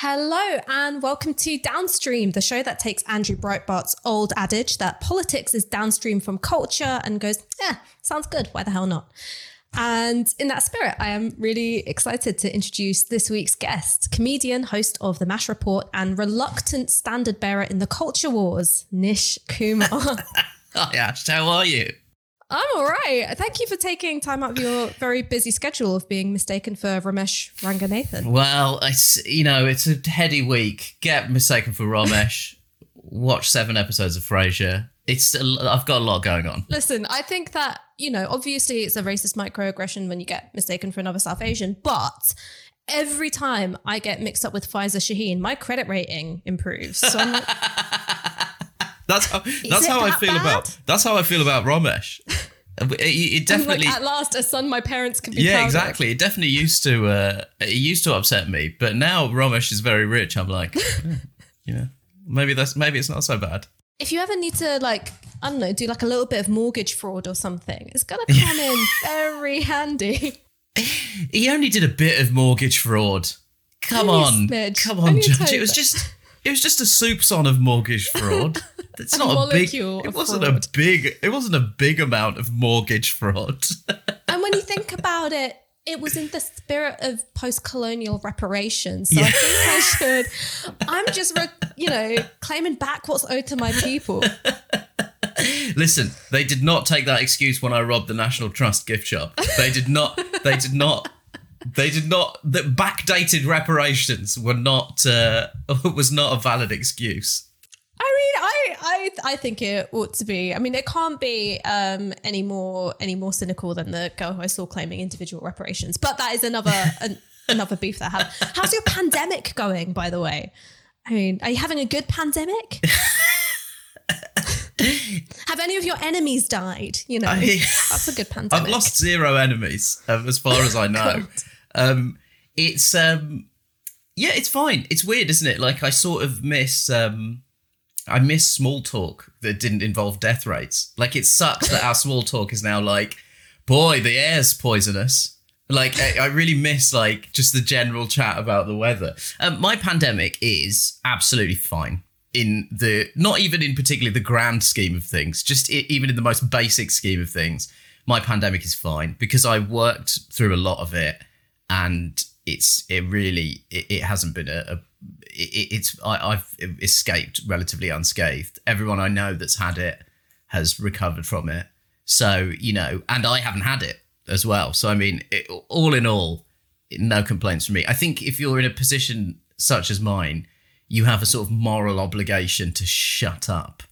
Hello, and welcome to Downstream, the show that takes Andrew Breitbart's old adage that politics is downstream from culture and goes, yeah, sounds good. Why the hell not? And in that spirit, I am really excited to introduce this week's guest, comedian, host of The Mash Report, and reluctant standard bearer in the culture wars, Nish Kumar. Oh, Hi, Ash. How are you? I'm all right. Thank you for taking time out of your very busy schedule of being mistaken for Romesh Ranganathan. Well, it's you know it's a heady week. Get mistaken for Romesh. Watch seven episodes of Frasier. It's a, I've got a lot going on. Listen, I think that you know, obviously, it's a racist microaggression when you get mistaken for another South Asian, but every time I get mixed up with Faiza Shaheen, my credit rating improves. So I'm like, That's how that's how I feel bad? about that's how I feel about Romesh. It, it definitely like, at last, a son my parents can be yeah proud of. exactly. It definitely used to uh, it used to upset me, but now Romesh is very rich. I'm like, "Yeah, you know, maybe that's maybe it's not so bad. If you ever need to, like, I don't know, do like a little bit of mortgage fraud or something, it's gonna come in very handy. He only did a bit of mortgage fraud. Come on, come on, Only Judge. It was just, it was just a soupçon of mortgage fraud. It's A not a, big. It wasn't fraud. a big. It wasn't a big amount of mortgage fraud. And when you think about it, it was in the spirit of post-colonial reparations. So I think I should. I'm just, re- you know, claiming back what's owed to my people. Listen, they did not take that excuse when I robbed the National Trust gift shop. They did not. They did not. They did not. The backdated reparations were not. Uh, was not a valid excuse. I mean, I, I, I think it ought to be. I mean, it can't be um, any more, any more cynical than the girl who I saw claiming individual reparations. But that is another, an, another beef that I have. How's your pandemic going, by the way? I mean, are you having a good pandemic? have any of your enemies died? You know, I- that's a good pandemic. I've lost zero enemies, um, as far as I know. Um, it's um, yeah, it's fine. It's weird, isn't it? Like I sort of miss um, I miss small talk that didn't involve death rates. Like it sucks that our small talk is now like, boy, the air's poisonous. Like I, I really miss like just the general chat about the weather. Um, my pandemic is absolutely fine in the not even in particularly the grand scheme of things, just i even in the most basic scheme of things. My pandemic is fine because I worked through a lot of it, and it's it really it, it hasn't been a, a it, it's I, I've escaped relatively unscathed. Everyone I know that's had it has recovered from it. So you know, and I haven't had it as well. So I mean, it, all in all, no complaints from me. I think if you're in a position such as mine, you have a sort of moral obligation to shut up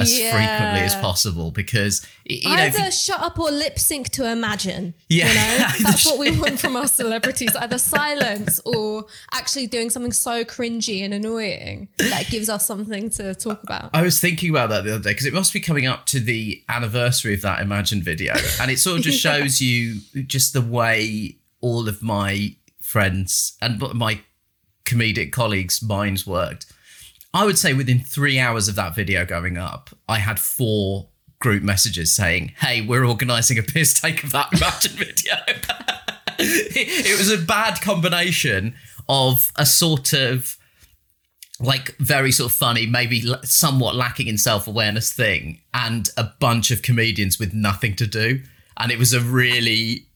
as frequently as Yeah. possible because you know. Either you- shut up or lip sync to imagine. Yeah. You know? That's what we want from our celebrities. Either silence or actually doing something so cringy and annoying that gives us something to talk about. I was thinking about that the other day because it must be coming up to the anniversary of that Imagine video, and it sort of just Yeah. shows you just the way all of my friends and my comedic colleagues' minds worked. I would say within three hours of that video going up, I had four group messages saying, "Hey, we're organising a piss take of that Imagine video." it, was a bad combination of a sort of like very sort of funny, maybe somewhat lacking in self awareness thing, and a bunch of comedians with nothing to do. And it was a really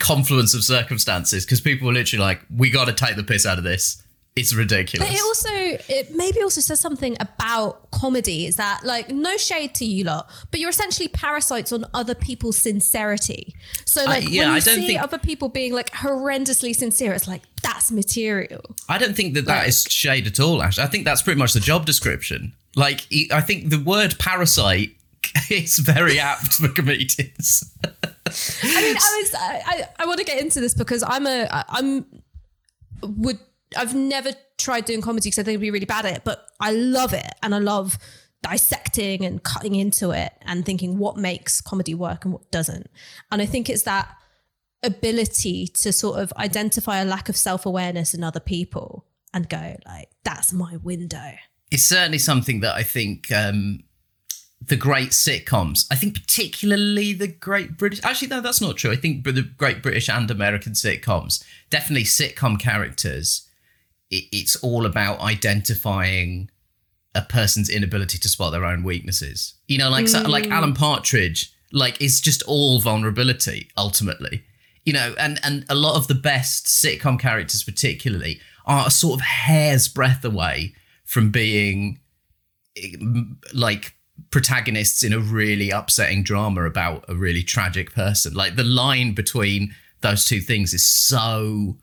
confluence of circumstances because people were literally like, "We got to take the piss out of this. It's ridiculous." But it also, it maybe also says something about comedy is that like no shade to you lot, but you're essentially parasites on other people's sincerity. So like yeah, when you I don't see think- other people being like horrendously sincere, it's like that's material. I don't think that that is shade at all. Actually, I think that's pretty much the job description. Like, I think the word parasite is very apt for comedians. I mean, I was I, I, I want to get into this because I'm a, I'm would I've never tried doing comedy because I think I'd be really bad at it, but I love it and I love dissecting and cutting into it and thinking what makes comedy work and what doesn't. And I think it's that ability to sort of identify a lack of self-awareness in other people and go like that's my window. it's certainly something that I think um, the great sitcoms, I think particularly the great British, actually, no, that's not true. I think the great British and American sitcoms, definitely sitcom characters it's all about identifying a person's inability to spot their own weaknesses. You know, like so, like mm. Alan Partridge, like it's just all vulnerability ultimately. You know, and and a lot of the best sitcom characters, particularly, are a sort of hair's breadth away from being eh, like protagonists in a really upsetting drama about a really tragic person. Like the line between those two things is so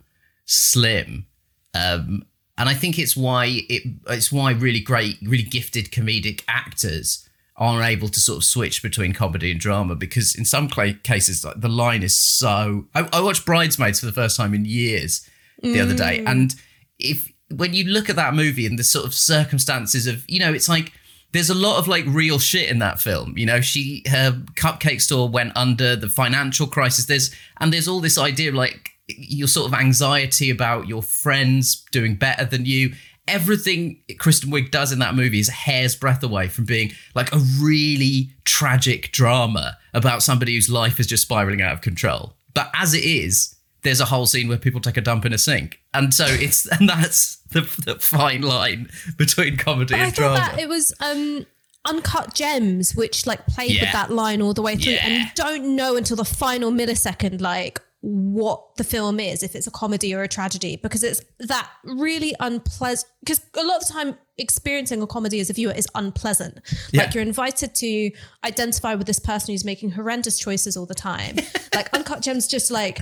slim. Um, and I think it's why it it's why really great, really gifted comedic actors are able to sort of switch between comedy and drama because in some cases like, the line is so. I, I watched Bridesmaids for the first time in years the other day, and if when you look at that movie and the sort of circumstances of you know it's like there's a lot of like real shit in that film. You know, she her cupcake store went under the financial crisis. There's and there's all this idea of like your sort of anxiety about your friends doing better than you. Everything Kristen Wiig does in that movie is a hair's breadth away from being like a really tragic drama about somebody whose life is just spiraling out of control. But as it is, there's a whole scene where people take a dump in a sink, and so it's and that's the, the fine line between comedy But I and thought drama. that it was um uncut gems which like played Yeah. with that line all the way through and you don't know until the final millisecond like what the film is if it's a comedy or a tragedy because it's that really unpleasant because a lot of the time experiencing a comedy as a viewer is unpleasant. Yeah. like you're invited to identify with this person who's making horrendous choices all the time. Like uncut gems just like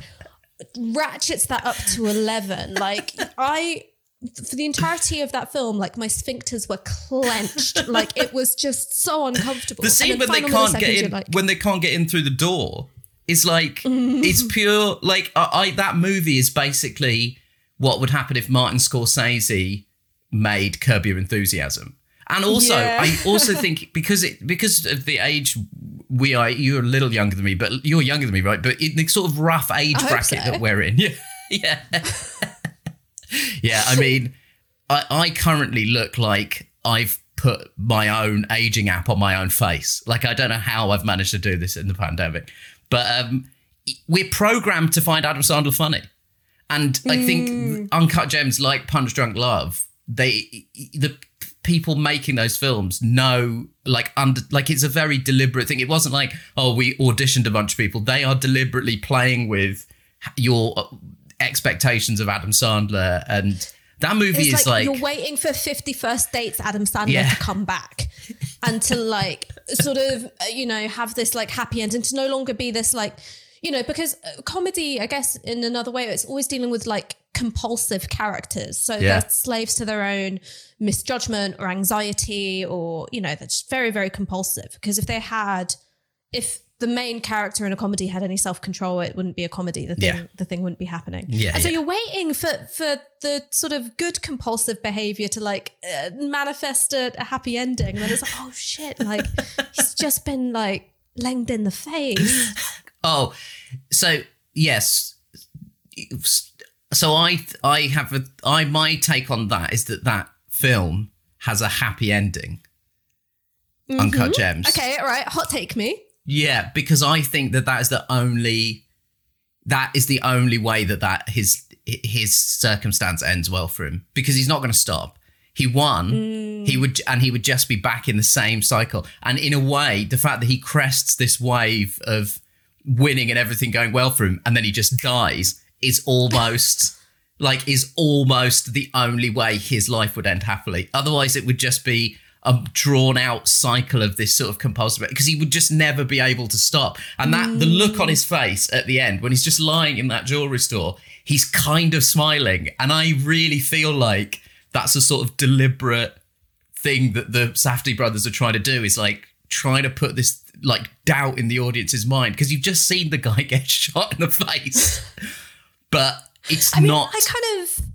ratchets that up to 11 like i for the entirety of that film like my sphincters were clenched. Like it was just so uncomfortable. The scene when they can't get in like, when they can't get in through the door is like it's pure like I, I that movie is basically what would happen if Martin Scorsese made Curb Your Enthusiasm. And also, Yeah. I also think because it because of the age we are, you're a little younger than me, but you're younger than me, right? But in the sort of rough age I bracket so. that we're in, yeah, yeah, yeah. I mean, I, I currently look like I've put my own aging app on my own face. Like I don't know how I've managed to do this in the pandemic, but um, we're programmed to find Adam Sandler funny, and I Mm. think Uncut Gems, like Punch Drunk Love, they the people making those films know like under like it's a very deliberate thing. It wasn't like oh we auditioned a bunch of people. They are deliberately playing with your expectations of Adam Sandler and. That movie it's is like, like, you're waiting for 50 First Dates Adam Sandler Yeah. to come back and to like sort of uh, you know have this like happy end and to no longer be this like you know because uh, comedy I guess in another way it's always dealing with like compulsive characters so Yeah. they're slaves to their own misjudgment or anxiety or you know they're just very very compulsive because if they had if the main character in a comedy had any self-control it wouldn't be a comedy the thing Yeah. the thing wouldn't be happening Yeah, and so yeah. you're waiting for for the sort of good compulsive behavior to like uh, manifest a, a happy ending and then it's like oh shit like he's just been like lenged in the face Oh, so yes. So I I have a I my take on that is that that film has a happy ending. Uncut Gems. okay all right hot take me Yeah, because I think that that is the only that is the only way that that his his circumstance ends well for him because he's not going to stop. He won. Mm. He would and he would just be back in the same cycle. And in a way, the fact that he crests this wave of winning and everything going well for him and then he just dies is almost like is almost the only way his life would end happily. Otherwise, it would just be a drawn out cycle of this sort of compulsive because he would just never be able to stop. And that the mm. look on his face at the end when he's just lying in that jewelry store, he's kind of smiling, and I really feel like that's a sort of deliberate thing that the Safdie brothers are trying to do is like trying to put this like doubt in the audience's mind because you've just seen the guy get shot in the face, but it's I mean not. I kind of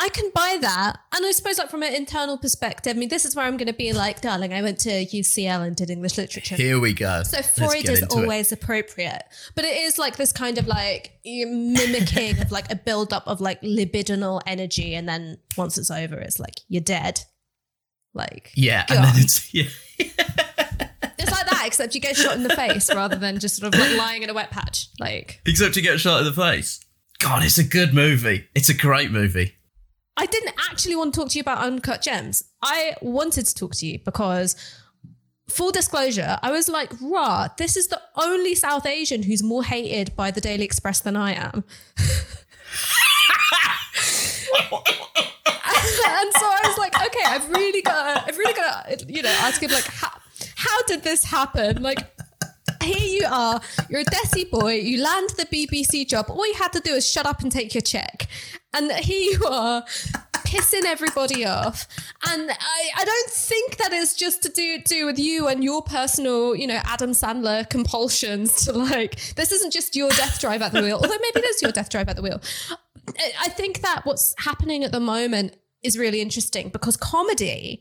I can buy that and I suppose like from an internal perspective I mean this is where I'm going to be like darling I went to UCL and did English literature Here we go. So Freud is into it. always appropriate, but it is like this kind of like mimicking of like a buildup of like libidinal energy, and then once it's over, it's like you're dead. Like yeah, and then it's yeah. it's like that, except you get shot in the face rather than just sort of like lying in a wet patch. Like Except you get shot in the face. God, it's a good movie. It's a great movie. I didn't actually want to talk to you about Uncut Gems. I wanted to talk to you because, full disclosure, I was like, rah, this is the only South Asian who's more hated by the Daily Express than I am. and so I was like, okay, I've really got, I've really got, to, you know, ask him like, how, how did this happen? Like, here you are, you're a Desi boy, you land the BBC job. All you had to do is shut up and take your check. And here you are, pissing everybody off. And I, I don't think that is just to do do with you and your personal, you know, Adam Sandler compulsions to like this isn't just your death drive at the wheel, although maybe it is your death drive at the wheel. I think that what's happening at the moment is really interesting because comedy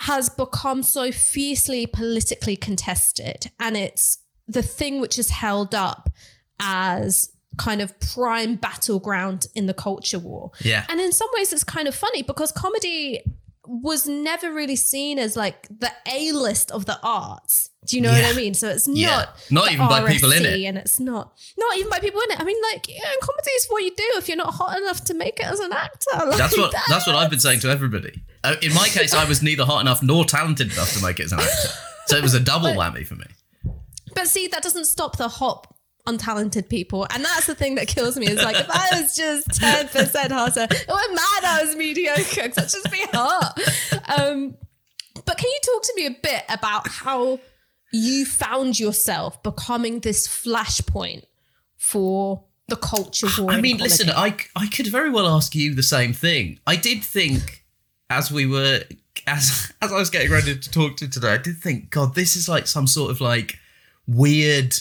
has become so fiercely politically contested and it's the thing which is held up as kind of prime battleground in the culture war. Yeah. And in some ways it's kind of funny because comedy was never really seen as like the A list of the arts. Do you know Yeah. what I mean? So it's Yeah. not Not the even by people in it. and it's not not even by people in it. I mean, like yeah, comedy is what you do if you're not hot enough to make it as an actor. Like, That's what that's what I've been saying to everybody. Uh, in my case, I was neither hot enough nor talented enough to make it as an actor, so it was a double whammy for me. But see, that doesn't stop the hot, untalented people. And that's the thing that kills me is like, if I was just 10% hotter, it wouldn't matter I was mediocre because I'd just be hot. Um, but can you talk to me a bit about how you found yourself becoming this flashpoint for the culture war? I mean, listen, I I could very well ask you the same thing. I did think as we were as as I was getting ready to talk to you today, I did think, God, this is like some sort of like weird,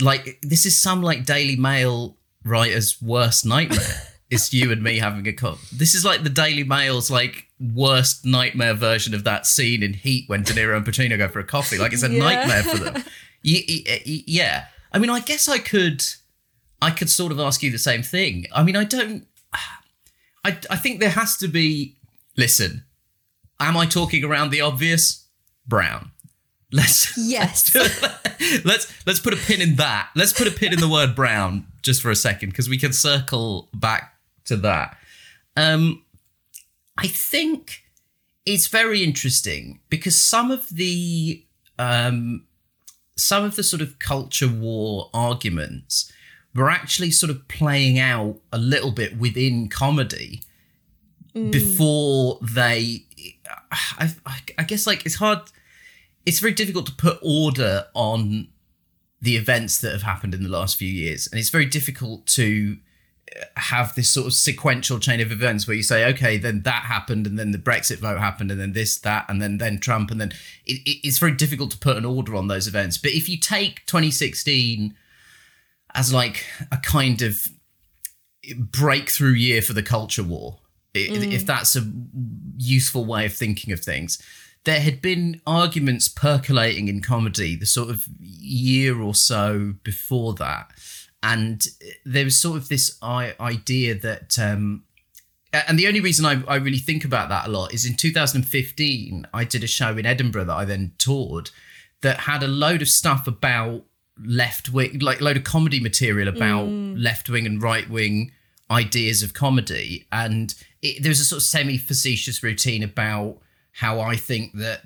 like this is some like Daily Mail writer's worst nightmare. it's you and me having a cup. This is like the Daily Mail's like worst nightmare version of that scene in Heat when De Niro and Pacino go for a coffee. Like it's a Yeah. nightmare for them. Y- eh, yeah. I mean, I guess I could. I could sort of ask you the same thing. I mean, I don't. I I think there has to be. Listen, am I talking around the obvious? Brown. Let's Yes. let's let's put a pin in that. Let's put a pin in the word brown just for a second because we can circle back to that. Um, I think it's very interesting because some of the um, some of the sort of culture war arguments were actually sort of playing out a little bit within comedy before they I, I, I guess like it's hard it's very difficult to put order on the events that have happened in the last few years. And it's very difficult to uh, have this sort of sequential chain of events where you say okay then that happened and then the brexit vote happened and then this that and then then trump and then it, it, it's very difficult to put an order on those events. But if you take 2016 as like a kind of breakthrough year for the culture war i- if that's a useful way of thinking of things there had been arguments percolating in comedy the sort of year or so before that. And there was sort of this idea that um and the only reason I, I really think about that a lot is in 2015 i did a show in edinburgh that i then toured that had a load of stuff about left wing like load of comedy material about left wing and right wing ideas of comedy. And it, there was a sort of semi facetious routine about how i think that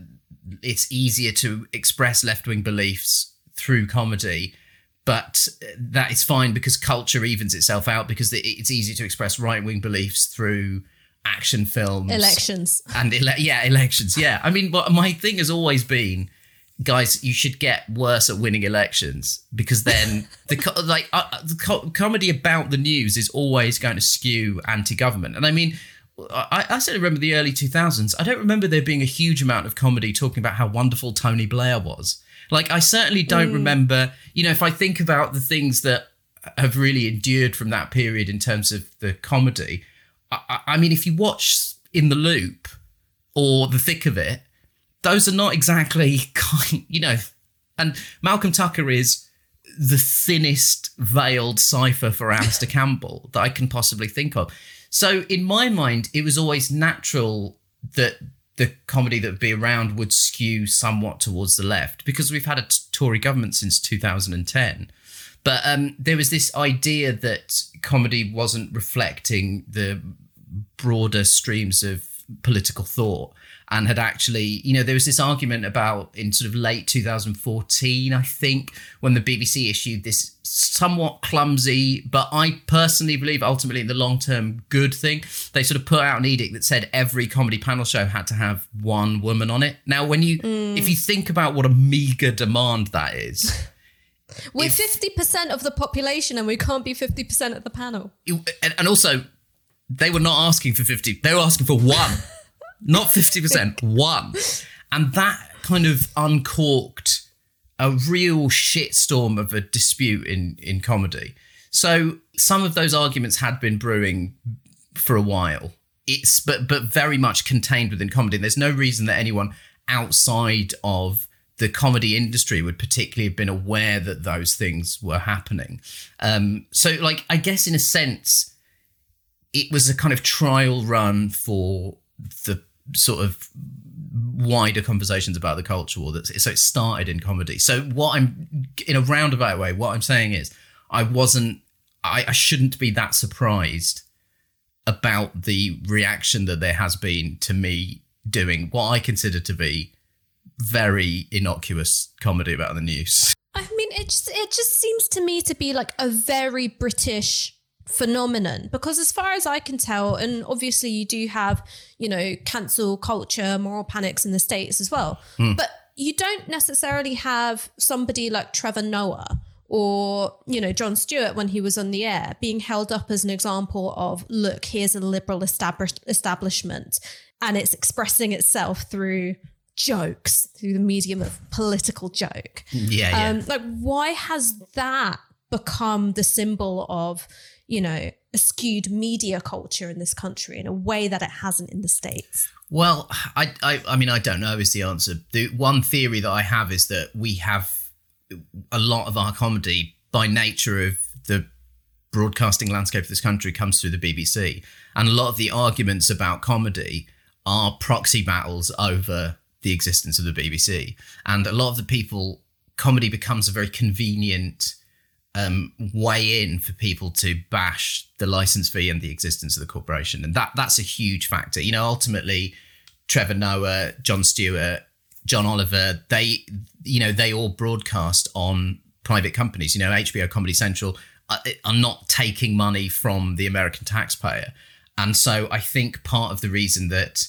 it's easier to express left wing beliefs through comedy but that is fine because culture evens itself out because it's easy to express right wing beliefs through action films. Elections. and ele- yeah elections. Yeah. I mean my thing has always been guys you should get worse at winning elections because then the co- like uh, the co- comedy about the news is always going to skew anti-government. And i mean I, I certainly remember the early 2000s. I don't remember there being a huge amount of comedy talking about how wonderful Tony Blair was. Like, I certainly don't mm. remember, you know, if I think about the things that have really endured from that period in terms of the comedy, I, I- I mean, if you watch In the Loop or The Thick of It, those are not exactly kind, you know. And Malcolm Tucker is the thinnest veiled cipher for Alastair Campbell that I can possibly think of. So in my mind, it was always natural that the comedy that would be around would skew somewhat towards the left because we've had a t- Tory government since 2010. But um, there was this idea that comedy wasn't reflecting the broader streams of political thought and had actually, you know, there was this argument about in sort of late 2014, I think, when the BBC issued this somewhat clumsy, but I personally believe ultimately in the long term good thing. They sort of put out an edict that said every comedy panel show had to have one woman on it. Now, when you, mm. if you think about what a meager demand that is. We're fifty percent of the population, and we can't be fifty percent of the panel. And, and also, they were not asking for fifty; they were asking for one. not 50%, one. And that kind of uncorked a real shitstorm of a dispute in, in comedy. So some of those arguments had been brewing for a while. It's but but very much contained within comedy. There's no reason that anyone outside of the comedy industry would particularly have been aware that those things were happening. Um, so, like, I guess in a sense, it was a kind of trial run for the sort of wider conversations about the culture war. That so it started in comedy. So what I'm in a roundabout way, what I'm saying is, I wasn't, I, I shouldn't be that surprised about the reaction that there has been to me doing what I consider to be very innocuous comedy about the news. I mean, it just it just seems to me to be like a very British phenomenon because as far as I can tell, and obviously you do have, you know, cancel culture, moral panics in the States as well. Mm. But you don't necessarily have somebody like Trevor Noah or, you know, Jon Stewart when he was on the air being held up as an example of, look, here's a liberal establishment and it's expressing itself through jokes, through the medium of political joke. Yeah, yeah. Um, like, why has that become the symbol of, you know, a skewed media culture in this country in a way that it hasn't in the States? Well, I, I, I mean, I don't know is the answer. The one theory that I have is that we have a lot of our comedy by nature of the broadcasting landscape of this country comes through the BBC. And a lot of the arguments about comedy are proxy battles over the existence of the BBC. And a lot of the people, comedy becomes a very convenient um, way in for people to bash the license fee and the existence of the corporation, and that that's a huge factor. You know, ultimately, Trevor Noah, Jon Stewart, John Oliver, they you know they all broadcast on private companies. You know, HBO, Comedy Central are, uh, are not taking money from the American taxpayer, and so I think part of the reason that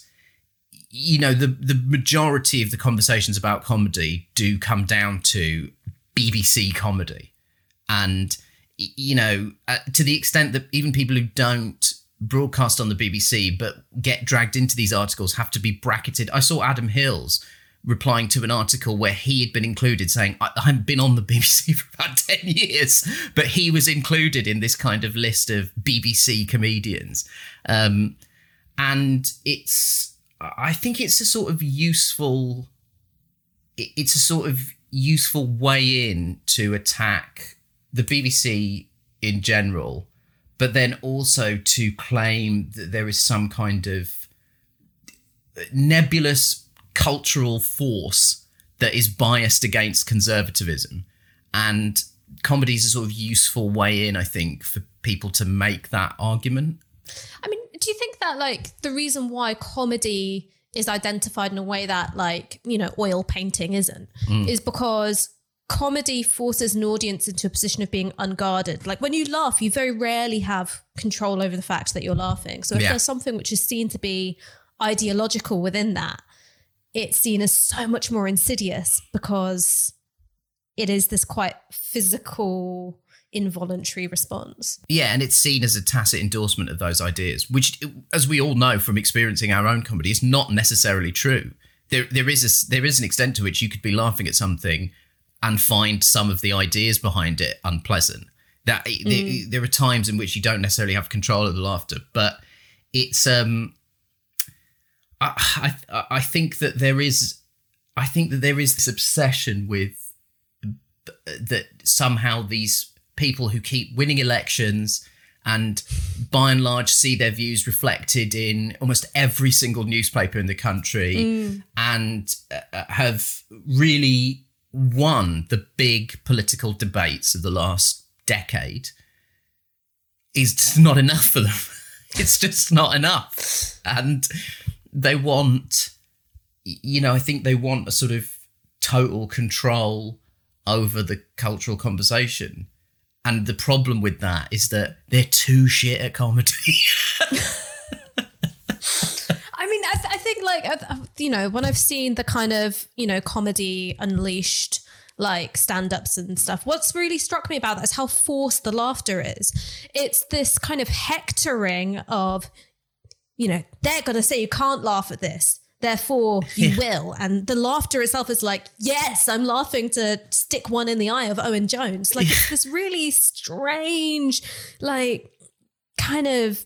you know the the majority of the conversations about comedy do come down to BBC comedy and you know uh, to the extent that even people who don't broadcast on the BBC but get dragged into these articles have to be bracketed. I saw Adam Hills replying to an article where he had been included saying I- haven't been on the BBC for about 10 years but he was included in this kind of list of BBC comedians um, and it's I think it's a sort of useful it's a sort of useful way in to attack the BBC in general, but then also to claim that there is some kind of nebulous cultural force that is biased against conservatism. And comedy is a sort of useful way in, I think, for people to make that argument. I mean, do you think that, like, the reason why comedy is identified in a way that, like, you know, oil painting isn't, mm. is because comedy forces an audience into a position of being unguarded. Like when you laugh, you very rarely have control over the fact that you're laughing. So if yeah. there's something which is seen to be ideological within that, it's seen as so much more insidious because it is this quite physical involuntary response. Yeah, and it's seen as a tacit endorsement of those ideas, which as we all know from experiencing our own comedy is not necessarily true. There there is a there is an extent to which you could be laughing at something and find some of the ideas behind it unpleasant. That mm. there, there, are times in which you don't necessarily have control of the laughter, but it's um, I, I I think that there is, I think that there is this obsession with that somehow these people who keep winning elections and by and large see their views reflected in almost every single newspaper in the country mm. and uh, have really won the big political debates of the last decade is not enough for them. it's just not enough. And they want, you know, I think they want a sort of total control over the cultural conversation. And the problem with that is that they're too shit at comedy. I mean, I, th- I think like you know when I've seen the kind of you know comedy unleashed like stand-ups and stuff what's really struck me about that is how forced the laughter is. It's this kind of hectoring of you know they're going to say you can't laugh at this therefore you yeah. will. And the laughter itself is like yes i'm laughing to stick one in the eye of owen jones. Like it's this really strange like kind of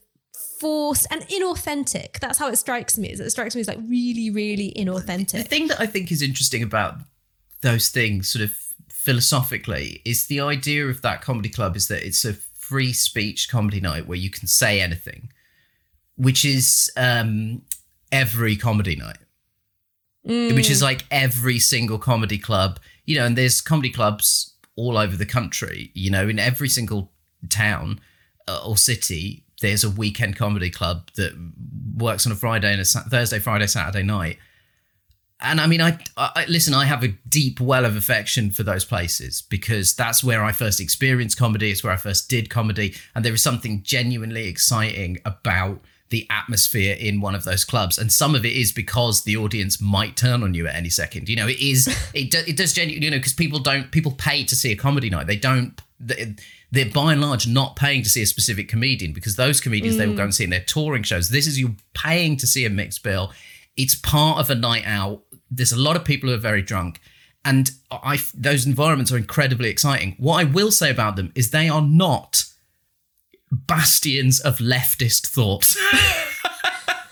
forced and inauthentic. That's how it strikes me. Is it strikes me as like really, really inauthentic. The thing that I think is interesting about those things, sort of philosophically, is the idea of that comedy club is that it's a free speech comedy night where you can say anything, which is um, every comedy night. Mm. Which is like every single comedy club, you know, and there's comedy clubs all over the country, you know, in every single town uh, or city there's a weekend comedy club that works on a Friday and a Thursday, Friday, Saturday night. And I mean, I, I, listen. I have a deep well of affection for those places because that's where I first experienced comedy. It's where I first did comedy, and there is something genuinely exciting about the atmosphere in one of those clubs. And some of it is because the audience might turn on you at any second. You know, it is. It, do, it does genuinely. You know, because people don't. People pay to see a comedy night. They don't. They, they're by and large not paying to see a specific comedian because those comedians mm. they will go and see in their touring shows. This is you paying to see a mixed bill. It's part of a night out. There's a lot of people who are very drunk. And I, those environments are incredibly exciting. What I will say about them is they are not bastions of leftist thought.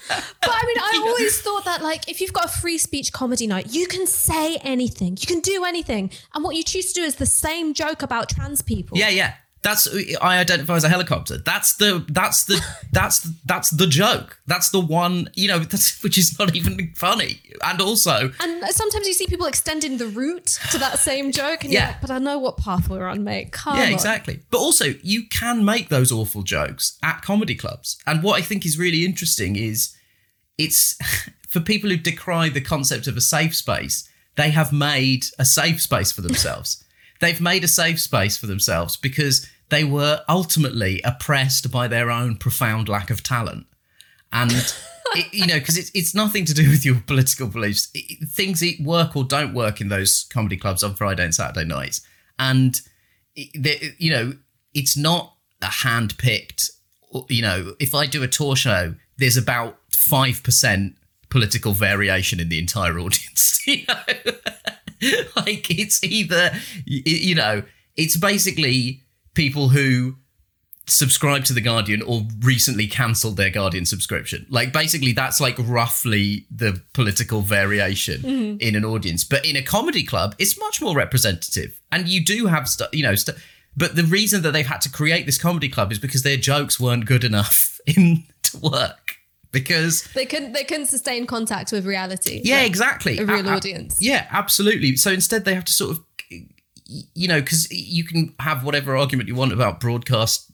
but I mean, I always thought that, like, if you've got a free speech comedy night, you can say anything, you can do anything. And what you choose to do is the same joke about trans people. Yeah, yeah. That's I identify as a helicopter. That's the that's the that's the, that's the joke. That's the one you know that's which is not even funny. And also, and sometimes you see people extending the route to that same joke. And yeah, but I know what path we're on, mate. Come yeah, on. exactly. But also, you can make those awful jokes at comedy clubs. And what I think is really interesting is it's for people who decry the concept of a safe space. They have made a safe space for themselves. They've made a safe space for themselves because they were ultimately oppressed by their own profound lack of talent. And, it, you know, because it's, it's nothing to do with your political beliefs. It, things work or don't work in those comedy clubs on Friday and Saturday nights. And, it, you know, it's not a hand picked, you know, if I do a tour show, there's about 5% political variation in the entire audience. You know? like it's either you know it's basically people who subscribe to the Guardian or recently cancelled their Guardian subscription. Like basically that's like roughly the political variation mm-hmm. in an audience. But in a comedy club, it's much more representative. And you do have stuff, you know, st- but the reason that they've had to create this comedy club is because their jokes weren't good enough in to work because they couldn't they couldn't sustain contact with reality. Yeah, like exactly. A real a- audience. Yeah, absolutely. So instead, they have to sort of, you know, because you can have whatever argument you want about broadcast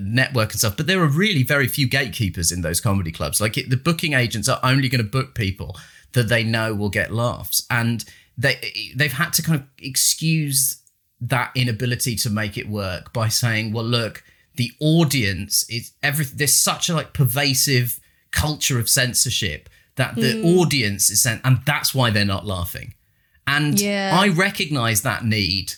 network and stuff, but there are really very few gatekeepers in those comedy clubs. Like it, the booking agents are only going to book people that they know will get laughs, and they they've had to kind of excuse that inability to make it work by saying, well, look. The audience is every. There's such a like pervasive culture of censorship that the mm. audience is sent, and that's why they're not laughing. And yeah. I recognize that need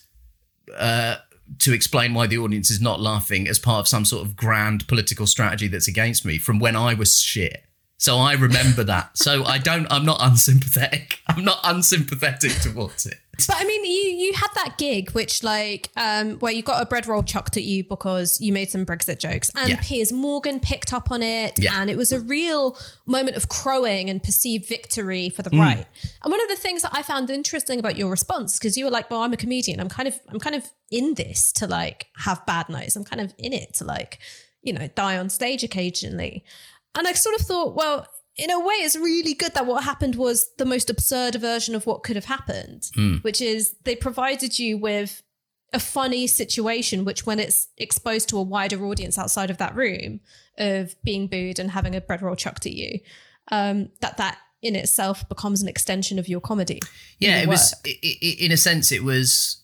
uh, to explain why the audience is not laughing as part of some sort of grand political strategy that's against me from when I was shit. So I remember that. So I don't. I'm not unsympathetic. I'm not unsympathetic towards it. But I mean, you you had that gig, which like, um, where you got a bread roll chucked at you because you made some Brexit jokes, and yeah. Piers Morgan picked up on it, yeah. and it was a real moment of crowing and perceived victory for the mm. right. And one of the things that I found interesting about your response, because you were like, "Well, I'm a comedian. I'm kind of I'm kind of in this to like have bad nights. I'm kind of in it to like, you know, die on stage occasionally." And I sort of thought, well, in a way, it's really good that what happened was the most absurd version of what could have happened, mm. which is they provided you with a funny situation, which when it's exposed to a wider audience outside of that room of being booed and having a bread roll chucked at you, um, that that in itself becomes an extension of your comedy. Yeah, your it was. work. i i in a sense, it was.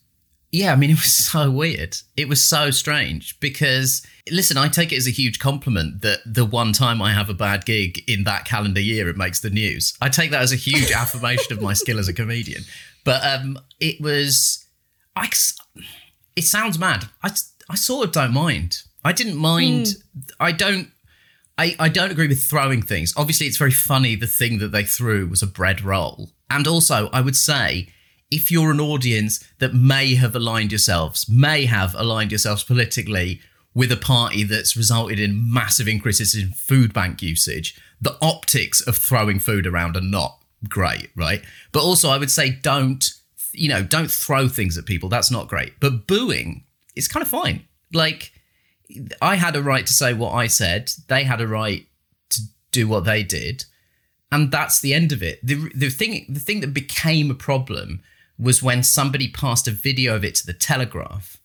Yeah, I mean, it was so weird. It was so strange because, listen, I take it as a huge compliment that the one time I have a bad gig in that calendar year, it makes the news. I take that as a huge affirmation of my skill as a comedian. But um, it was, I, it sounds mad. I, I sort of don't mind. I didn't mind. I don't. I, I don't agree with throwing things. Obviously, it's very funny. The thing that they threw was a bread roll. And also, I would say, if you're an audience that may have aligned yourselves, may have aligned yourselves politically with a party that's resulted in massive increases in food bank usage, the optics of throwing food around are not great, right? But also, I would say, don't, you know, don't throw things at people. That's not great. But booing is kind of fine. Like, I had a right to say what I said. They had a right to do what they did, and that's the end of it. the The thing, the thing that became a problem was when somebody passed a video of it to the Telegraph,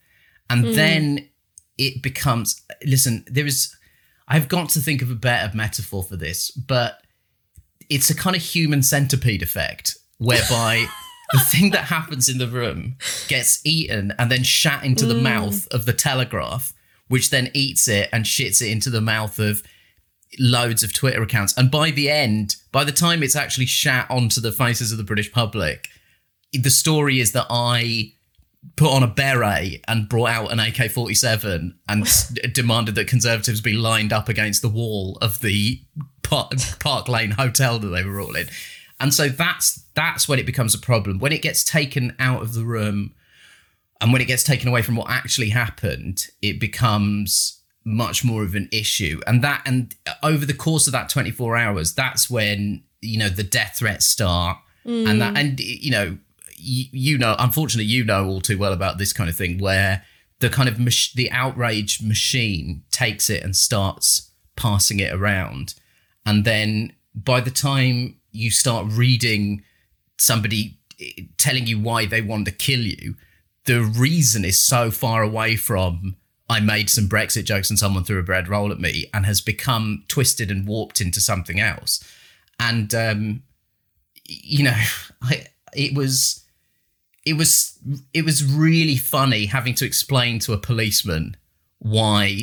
and hmm. then it becomes. Listen, there is. I've got to think of a better metaphor for this, but it's a kind of human centipede effect whereby. The thing that happens in the room gets eaten and then shat into the hmm. mouth of the telegraph, which then eats it and shits it into the mouth of loads of Twitter accounts. And by the end, by the time it's actually shat onto the faces of the British public, the story is that I put on a beret and brought out an AK 47 and demanded that Conservatives be lined up against the wall of the Park, Park Lane hotel that they were all in. And so that's that's when it becomes a problem. When it gets taken out of the room and when it gets taken away from what actually happened, it becomes much more of an issue. And that and over the course of that 24 hours, that's when, you know, the death threats start. And that mm. and you know, you, know, unfortunately you know all too well about this kind of thing where the kind of mach- the outrage machine takes it and starts passing it around. And then by the time you start reading somebody eh, telling you why they want to kill you, the reason is so far away from I made some Brexit jokes and someone threw a bread roll at me and has become twisted and warped into something else. And um, you know, I it was it was it was really funny having to explain to a policeman why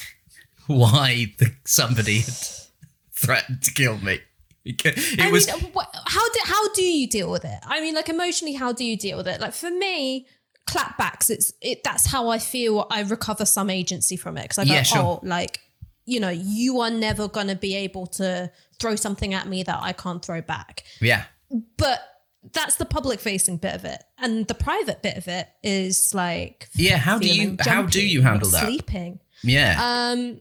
why the, somebody had threatened to kill me. It I was mean, how do how do you deal with it? I mean, like emotionally, how do you deal with it? Like for me, clapbacks. It's it. That's how I feel. I recover some agency from it because I go, Yeah, sure. oh, like you know, you are never going to be able to throw something at me that I can't throw back. yeah. But that's the public facing bit of it, and the private bit of it is like Yeah, how do you how do you handle that? Sleeping. Yeah. Um,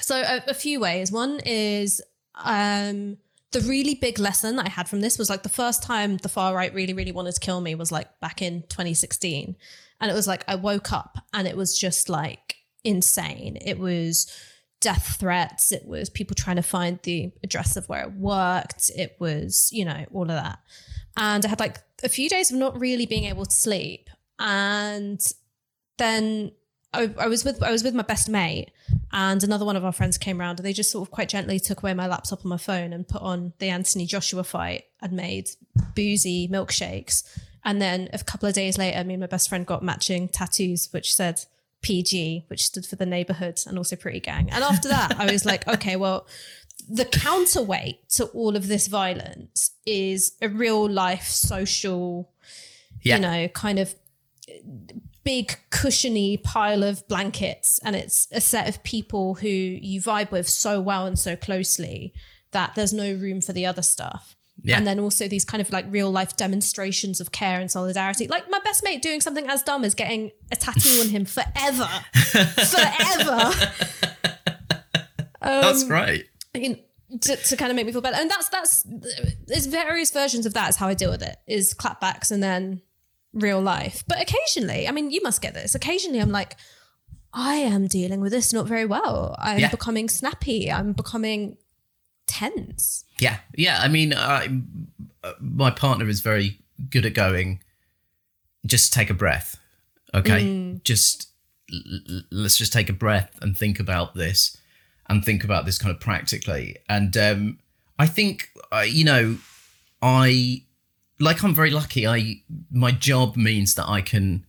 so a, a few ways. One is um, the really big lesson I had from this was like the first time the far right really, really wanted to kill me was like back in 2016. And it was like I woke up and it was just like insane. It was death threats. It was people trying to find the address of where it worked. It was, you know, all of that. And I had like a few days of not really being able to sleep. And then I, I was with I was with my best mate, and another one of our friends came around, and they just sort of quite gently took away my laptop and my phone and put on the Anthony Joshua fight and made boozy milkshakes. And then a couple of days later, me and my best friend got matching tattoos, which said PG, which stood for the neighborhood and also Pretty Gang. And after that, I was like, okay, well, the counterweight to all of this violence is a real life social, Yeah. you know, kind of big cushiony pile of blankets and it's a set of people who you vibe with so well and so closely that there's no room for the other stuff Yeah. and then also these kind of like real life demonstrations of care and solidarity like my best mate doing something as dumb as getting a tattoo on him forever forever That's um, great. You know, to, to kind of make me feel better. And that's that's there's various versions of that is how I deal with it. Is clapbacks and then real life. But occasionally, I mean, you must get this. Occasionally, I'm like, I am dealing with this not very well. I'm Yeah. becoming snappy. I'm becoming tense. Yeah, yeah. I mean, I, my partner is very good at going. Just take a breath, Okay, mm. just l- l- let's just take a breath and think about this, and think about this kind of practically. And um, I think uh, you know, I like I'm very lucky. I my job means that I can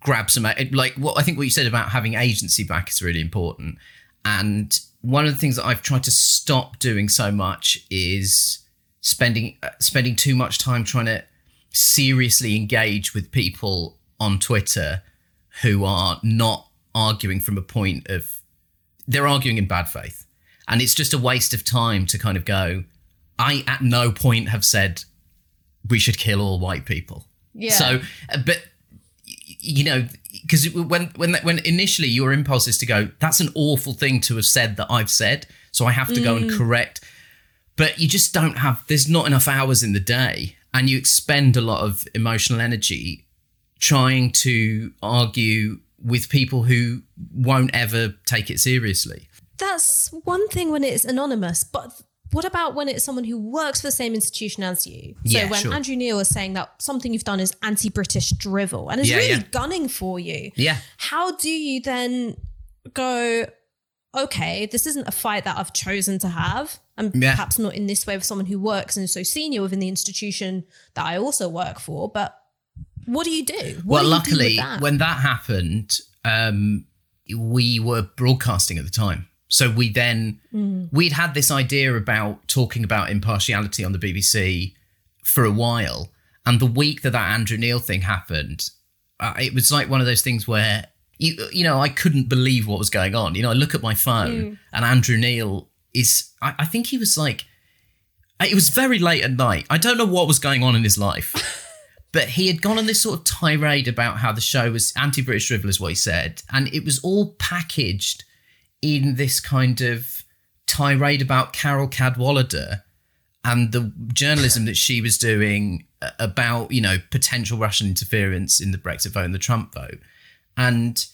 grab some like what I think what you said about having agency back is really important. And one of the things that I've tried to stop doing so much is spending uh, spending too much time trying to seriously engage with people on Twitter who are not arguing from a point of they're arguing in bad faith. And it's just a waste of time to kind of go, I at no point have said we should kill all white people. Yeah. So, uh, but you know, because when when when initially your impulse is to go, that's an awful thing to have said that I've said, so I have to go and correct. But you just don't have. There's not enough hours in the day, and you expend a lot of emotional energy trying to argue with people who won't ever take it seriously. That's one thing when it's anonymous, but what about when it's someone who works for the same institution as you? So Yeah, when sure. Andrew Neil is saying that something you've done is anti-British drivel and is Yeah, really yeah. gunning for you, Yeah. how do you then go, okay, this isn't a fight that I've chosen to have? And perhaps not in this way with someone who works and is so senior within the institution that I also work for, but what do you do? What well, do you do luckily, with that? when that happened, um, we were broadcasting at the time. So we then Mm. we'd had this idea about talking about impartiality on the BBC for a while, and the week that that Andrew Neil thing happened, uh, it was like one of those things where you you know I couldn't believe what was going on. You know, I look at my phone Mm. and Andrew Neil is I, I think he was like it was very late at night. I don't know what was going on in his life. But he had gone on this sort of tirade about how the show was anti-British drivel, is what he said, and it was all packaged in this kind of tirade about Carole Cadwalladr and the journalism that she was doing uh, about, you know, potential Russian interference in the Brexit vote and the Trump vote, and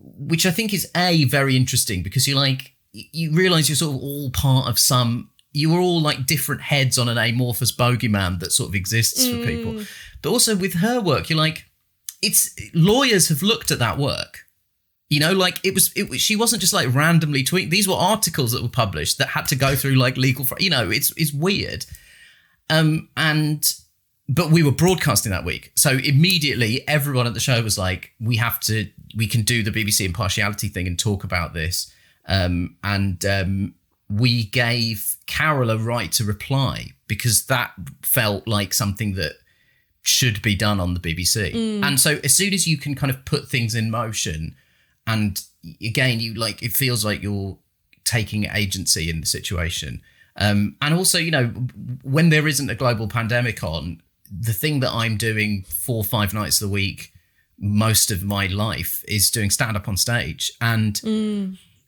which I think is a very interesting because you like you realize you're sort of all part of some. You are all like different heads on an amorphous bogeyman that sort of exists for people. But also with her work, you're like, it's lawyers have looked at that work. You know, like it was, it was she wasn't just like randomly tweet. These were articles that were published that had to go through like legal. fr- You know, it's it's weird. Um, and but we were broadcasting that week, so immediately everyone at the show was like, "We have to, we can do the BBC impartiality thing and talk about this." Um, and um, we gave Carole a right to reply because that felt like something that should be done on the BBC. And so as soon as you can kind of put things in motion, and again, you like it feels like you're taking agency in the situation. Um, and also, you know, when there isn't a global pandemic on, the thing that I'm doing four or five nights a week most of my life is doing stand up on stage. And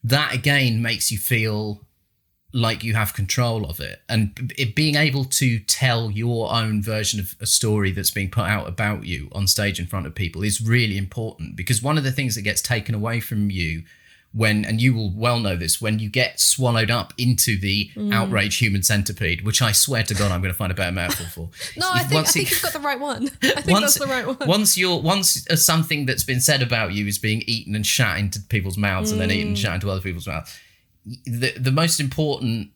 that again makes you feel like you have control of it and it being able to tell your own version of a story that's being put out about you on stage in front of people is really important because one of the things that gets taken away from you when and you will well know this when you get swallowed up into the outrage human centipede which i swear to god i'm going to find a better metaphor for no, I think, I once it- you've got the right one. I think that's the right one. once you're once something that's been said about you is being eaten and shat into people's mouths and then eaten and Mm. shat into other people's mouths, the the most important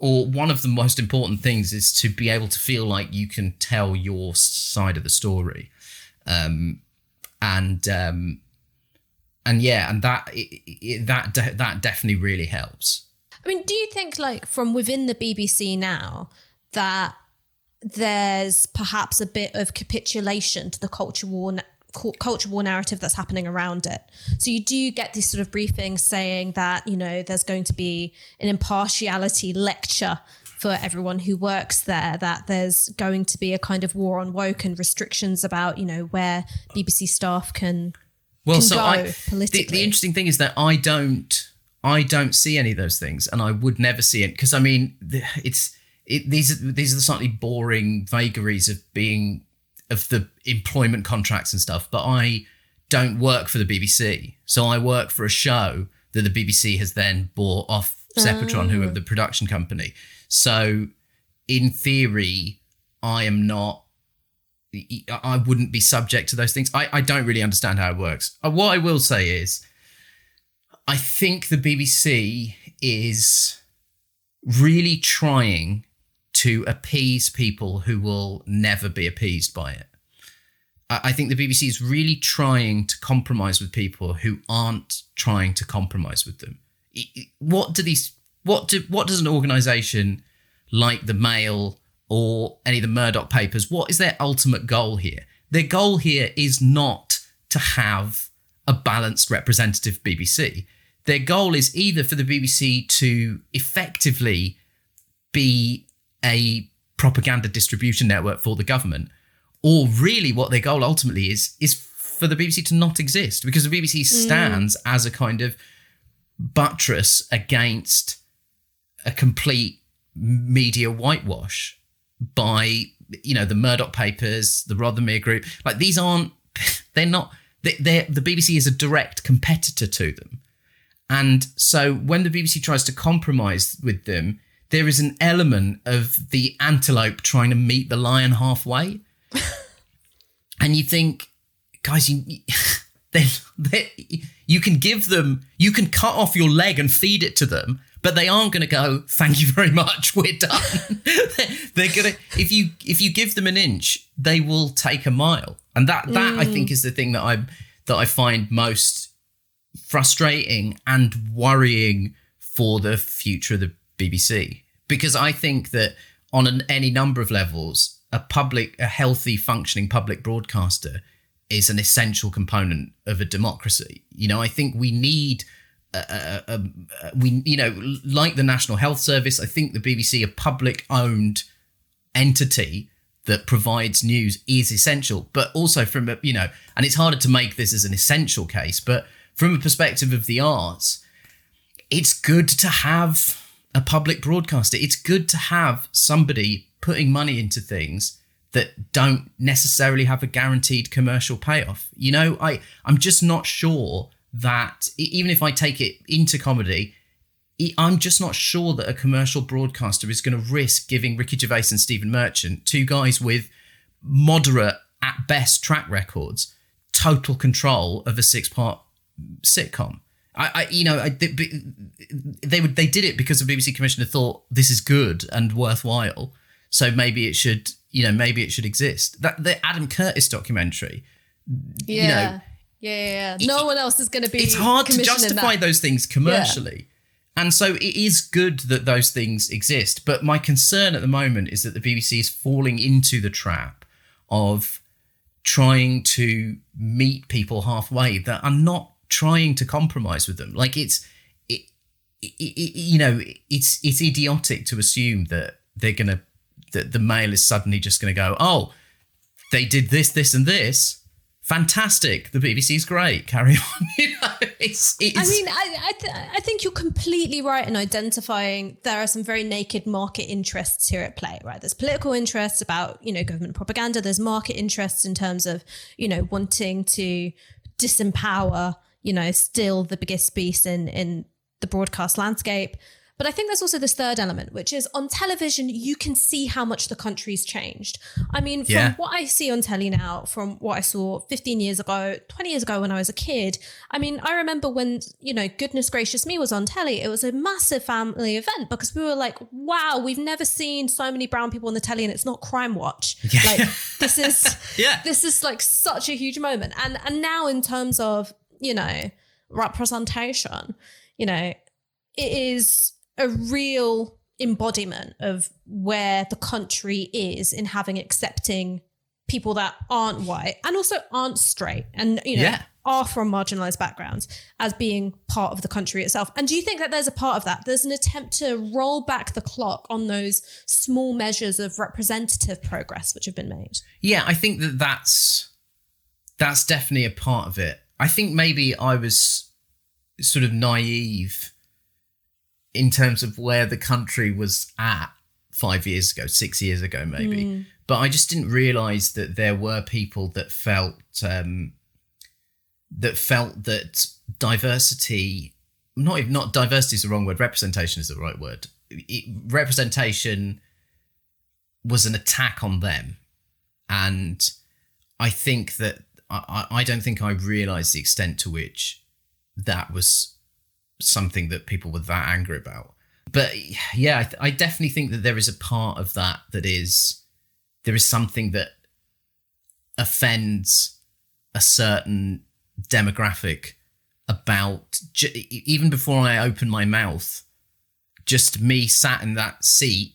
or one of the most important things is to be able to feel like you can tell your side of the story, um, and um, and yeah, and that it, it, that de- that definitely really helps. I mean, do you think, like, from within the BBC now, that there's perhaps a bit of capitulation to the culture war, culture war narrative that's happening around it? So you do get these sort of briefings saying that, you know, there's going to be an impartiality lecture for everyone who works there, that there's going to be a kind of war on woke and restrictions about, you know, where BBC staff can Well, can so go I, the, politically. the interesting thing is that I don't, I don't see any of those things, and I would never see it because I mean, it's it, these are these are the slightly boring vagaries of being of the employment contracts and stuff. But I don't work for the BBC, so I work for a show that the BBC has then bought off Zeppotron, who are the production company. So, in theory, I am not I wouldn't be subject to those things. I, I don't really understand how it works. Uh, what I will say is, I think the BBC is really trying to appease people who will never be appeased by it. I think the BBC is really trying to compromise with people who aren't trying to compromise with them. What do these? What do? What does an organisation like the Mail or any of the Murdoch papers? What is their ultimate goal here? Their goal here is not to have a balanced, representative BBC. Their goal is either for the BBC to effectively be a propaganda distribution network for the government or really what their goal ultimately is is for the BBC to not exist because the BBC mm. stands mm. as a kind of buttress against a complete media whitewash by you know the Murdoch papers, the Rothermere Group. Like these aren't they're not they're, the BBC is a direct competitor to them, and so when the BBC tries to compromise with them, there is an element of the antelope trying to meet the lion halfway and you think, guys, you they, you can give them, you can cut off your leg and feed it to them, but they aren't going to go. Thank you very much. We're done. they're gonna if you if you give them an inch, they will take a mile, and that that mm. I think is the thing that I that I find most frustrating and worrying for the future of the BBC because I think that on an, any number of levels a public, a healthy, functioning public broadcaster is an essential component of a democracy. You know, I think we need. a, a, a, we you know like the National Health Service, I think the BBC, a public owned entity that provides news, is essential. But also from a you know, and it's harder to make this as an essential case, but from a perspective of the arts, it's good to have a public broadcaster. It's good to have somebody putting money into things that don't necessarily have a guaranteed commercial payoff. You know, I I'm just not sure that even if I take it into comedy, I'm just not sure that a commercial broadcaster is going to risk giving Ricky Gervais and Stephen Merchant, two guys with moderate at best track records, total control of a six-part sitcom. I, I you know, I, they, they would they did it because the BBC commissioner thought this is good and worthwhile so maybe it should, you know, maybe it should exist. That the Adam Curtis documentary, yeah. you know, yeah, yeah, yeah. no it, one else is going to be. It's hard to justify those things commercially. Yeah. And so it is good that those things exist. But my concern at the moment is that the BBC is falling into the trap of trying to meet people halfway that are not trying to compromise with them. Like it's, it, it, it, you know, it's it's idiotic to assume that they're going to that the Mail is suddenly just going to go, oh, they did this, this, and this. Fantastic. The BBC's great. Carry on. you know, it's, it's, I mean, I, I, th- I think you're completely right in identifying there are some very naked market interests here at play, right? There's political interests about, you know, government propaganda. There's market interests in terms of, you know, wanting to disempower, you know, still the biggest beast in, in the broadcast landscape. But I think there's also this third element, which is on television, you can see how much the country's changed. I mean, from yeah. what I see on telly now, from what I saw 15 years ago, 20 years ago when I was a kid, I mean, I remember when, you know, Goodness Gracious Me was on telly, it was a massive family event because we were like, wow, we've never seen so many brown people on the telly and it's not Crime Watch. Yeah. Like, this is, yeah. this is like such a huge moment. And, and now in terms of, you know, representation, you know, it is a real embodiment of where the country is in having accepting people that aren't white and also aren't straight and you know yeah. are from marginalized backgrounds as being part of the country itself. And do you think that there's a part of that? There's an attempt to roll back the clock on those small measures of representative progress which have been made. Yeah i think that that's that's definitely a part of it i think maybe i was sort of naive in terms of where the country was at five years ago, six years ago, maybe. Mm. But I just didn't realize that there were people that felt um, that felt that diversity, not even not diversity is the wrong word. Representation is the right word. It, representation was an attack on them, and I think that I, I don't think I realised the extent to which that was something that people were that angry about. But yeah, I, th- I definitely think that there is a part of that that is there is something that offends a certain demographic about j- even before I open my mouth. Just me sat in that seat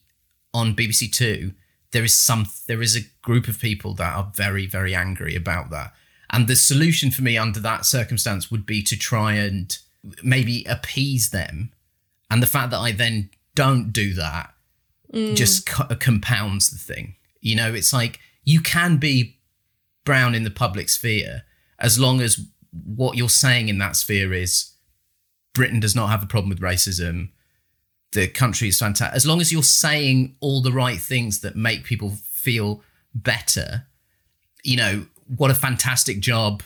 on BBC Two. There is some. There is a group of people that are very, very angry about that. And the solution for me under that circumstance would be to try and maybe appease them. And the fact that I then don't do that mm. just co- compounds the thing. You know, it's like you can be brown in the public sphere as long as what you're saying in that sphere is Britain does not have a problem with racism. The country is fantastic. As long as you're saying all the right things that make people feel better, you know, what a fantastic job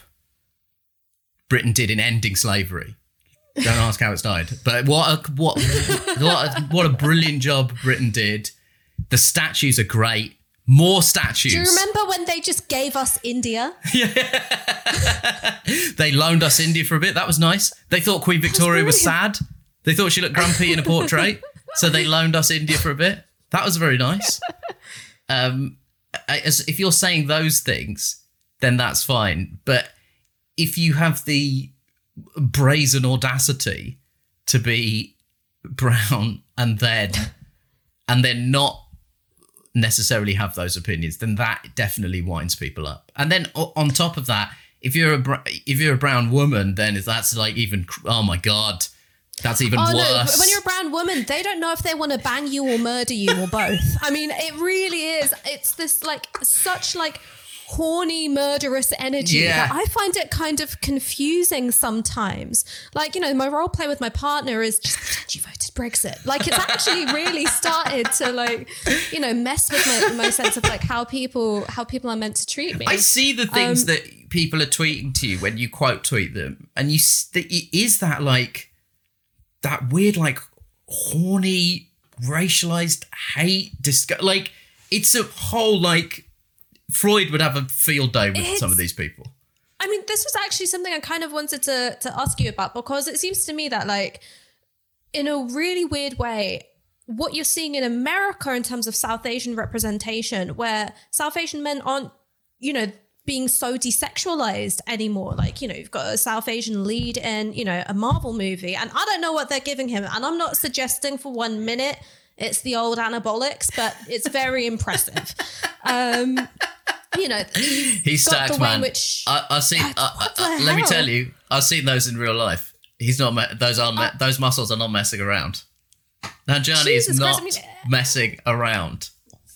Britain did in ending slavery. Don't ask how it's died, but what a what what a, what a brilliant job Britain did. The statues are great. More statues. Do you remember when they just gave us India? Yeah. they loaned us India for a bit. That was nice. They thought Queen Victoria was, brilliant. sad. They thought she looked grumpy in a portrait, so they loaned us India for a bit. That was very nice. Um, as, if you're saying those things, then that's fine. But if you have the brazen audacity to be brown and then and then not necessarily have those opinions, then that definitely winds people up. And then on top of that, if you're a if you're a brown woman, then that's like even oh my god, that's even Oh no! worse. When you're a brown woman, they don't know if they want to bang you or murder you or both. I mean, it really is. It's this like such like horny murderous energy Yeah. I find it kind of confusing sometimes. Like you know, my role play with my partner is just pretend you voted Brexit. Like it's actually really started to like you know mess with my, my sense of like how people how people are meant to treat me. I see the things Um, that people are tweeting to you when you quote tweet them, and you it is that like that weird like horny racialized hate disg- like it's a whole like Freud would have a field day with It's- some of these people. I mean, this was actually something I kind of wanted to to ask you about because it seems to me that like in a really weird way, what you're seeing in America in terms of South Asian representation, where South Asian men aren't, you know, being so desexualized anymore. Like, you know, you've got a South Asian lead in, you know, a Marvel movie, and I don't know what they're giving him. And I'm not suggesting for one minute it's the old anabolics, but it's very impressive. Um, you know, He's stacked, man. which- I, I've seen. Uh, uh, uh, let me tell you, I've seen those in real life. He's not. Those are me- those muscles are not messing around. Nanjiani is not Christ, I mean- messing around.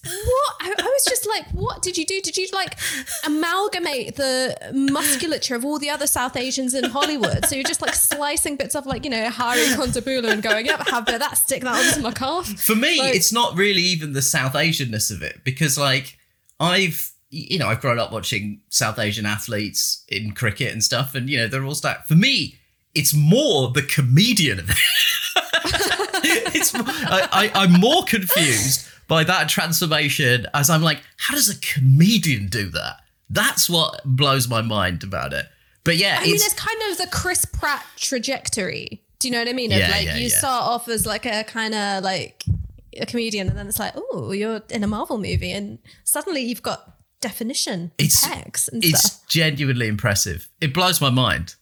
What? I, I was just like, what did you do? Did you like amalgamate the musculature of all the other South Asians in Hollywood? So you're just like slicing bits of like, you know, Hari Kondabolu and going, yep, have a bit that, stick that onto my calf. For me, Like- it's not really even the South Asianness of it because, like, I've you know I've grown up watching South Asian athletes in cricket and stuff, and you know they're all stacked. For me, it's more the comedian of it. it's I, I, I'm more confused by that transformation as I'm like, how does a comedian do that? That's what blows my mind about it. But yeah, I mean, it's kind of the Chris Pratt trajectory. Do you know what I mean? Of Yeah, like yeah, you yeah. start off as like a kind of like a comedian, and then it's like, oh, you're in a Marvel movie, and suddenly you've got definition, It's- text, and it's stuff. genuinely impressive. It blows my mind.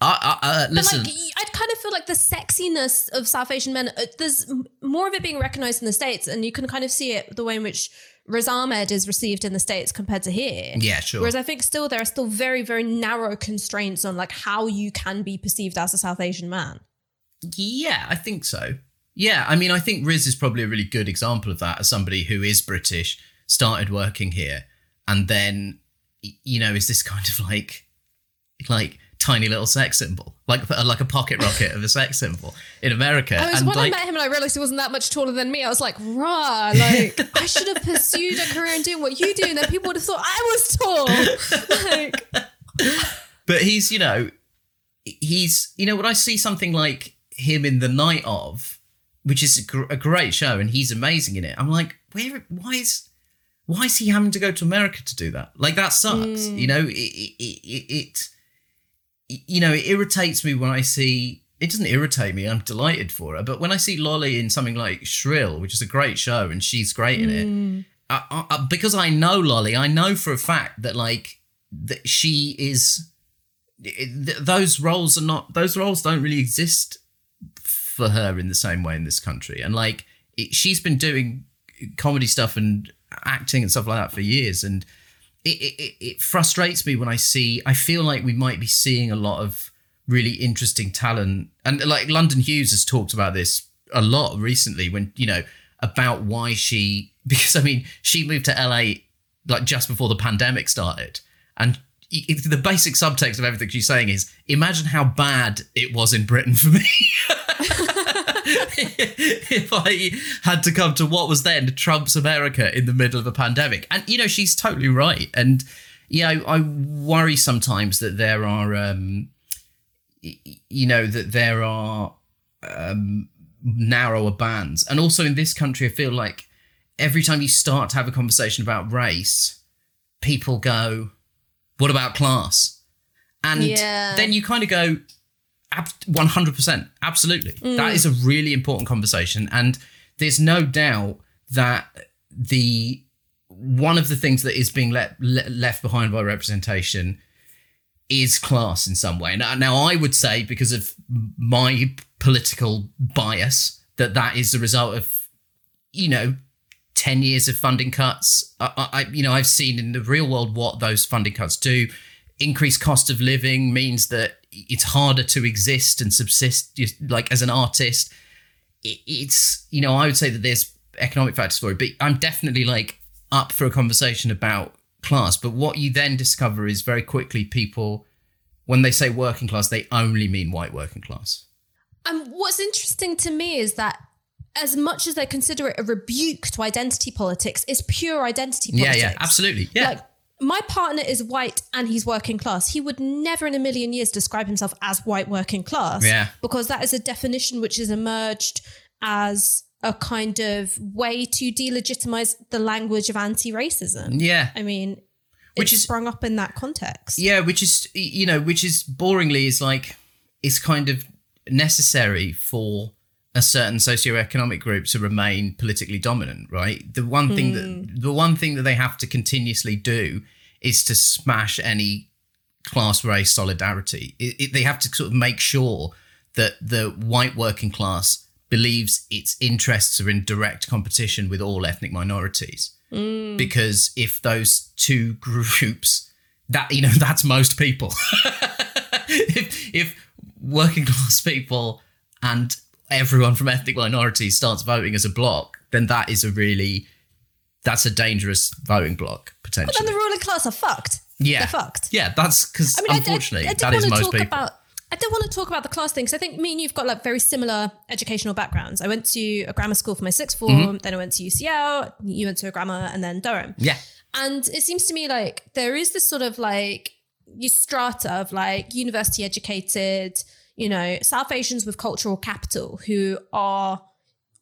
I, I, uh, But listen. like, I kind of feel like the sexiness of South Asian men, uh, there's more of it being recognized in the States, and you can kind of see it the way in which Riz Ahmed is received in the States compared to here. Yeah, sure. Whereas I think still there are still very, very narrow constraints on like how you can be perceived as a South Asian man. Yeah, I think so. Yeah, I mean, I think Riz is probably a really good example of that as somebody who is British, started working here, and then, you know, is this kind of like, like tiny little sex symbol, like like a pocket rocket of a sex symbol in America. I was and when like, I met him and I realized he wasn't that much taller than me. I was like, rah, like I should have pursued a career in doing what you do, and then people would have thought I was tall. like, but he's, you know, he's, you know, when I see something like him in the night of, which is a, gr- a great show, and he's amazing in it. I'm like, where? Why is? why is he having to go to America to do that? Like that sucks. Mm. You know, it, it, it, it, you know, it irritates me when I see. It doesn't irritate me. I'm delighted for her. But when I see Lolly in something like Shrill, which is a great show, and she's great in it, mm. I, I, I- because I know Lolly, I know for a fact that like that she is. th- those roles are not. Those roles don't really exist for her in the same way in this country. And like it, she's been doing comedy stuff and acting and stuff like that for years. And it, it, it- frustrates me when I see. I feel like we might be seeing a lot of really interesting talent. And like London Hughes has talked about this a lot recently. When you know about why she because I mean she moved to LA like just before the pandemic started and. The basic subtext of everything she's saying is: Imagine how bad it was in Britain for me. if I had to come to what was then Trump's America in the middle of a pandemic. And, you know, she's totally right. And, yeah, I, I worry sometimes that there are, um, you know, that there are um, narrower bands. And also in this country, I feel like every time you start to have a conversation about race, people go, what about class? And Yeah. then you kind of go, Ab- 100% absolutely. Mm. That is a really important conversation and there's no doubt that the one of the things that is being let, le- left behind by representation is class in some way. Now, now i would say because of my political bias that that is the result of you know 10 years of funding cuts. I, I you know i've seen in the real world what those funding cuts do increased cost of living means that it's harder to exist and subsist just like as an artist. It's you know i would say that there's economic factors for it but i'm definitely like up for a conversation about class. But what you then discover is very quickly people when they say working class they only mean white working class. And what's interesting to me is that as much as they consider it a rebuke to identity politics, it's pure identity yeah politics. yeah absolutely. Yeah. Like my partner is white and he's working class. He would never in a million years describe himself as white working class. Yeah. Because that is a definition which has emerged as a kind of way to delegitimize the language of anti-racism. yeah I mean, Which is- sprung up in that context. Yeah, which is you know, which is boringly is like is kind of necessary for a certain socioeconomic group to remain politically dominant, right? The one thing that hmm. the one thing that they have to continuously do is to smash any class race solidarity. It, it, they have to sort of make sure that the white working class believes its interests are in direct competition with all ethnic minorities. Hmm. Because if those two groups, that you know, that's most people. if if working class people and everyone from ethnic minorities starts voting as a block, then that is a really that's a dangerous voting block potentially. But then the ruling class are fucked. yeah, They're fucked. Yeah, that's because I mean, I- I- unfortunately I, did that is want to most talk people. about. I don't want to talk about the class thing because I think me and you've got like very similar educational backgrounds. I went to a grammar school for my sixth form, Mm-hmm. then I went to UCL. You went to a grammar, and then Durham. yeah, And it seems to me like there is this sort of like you strata of like university educated, you know, South Asians with cultural capital who are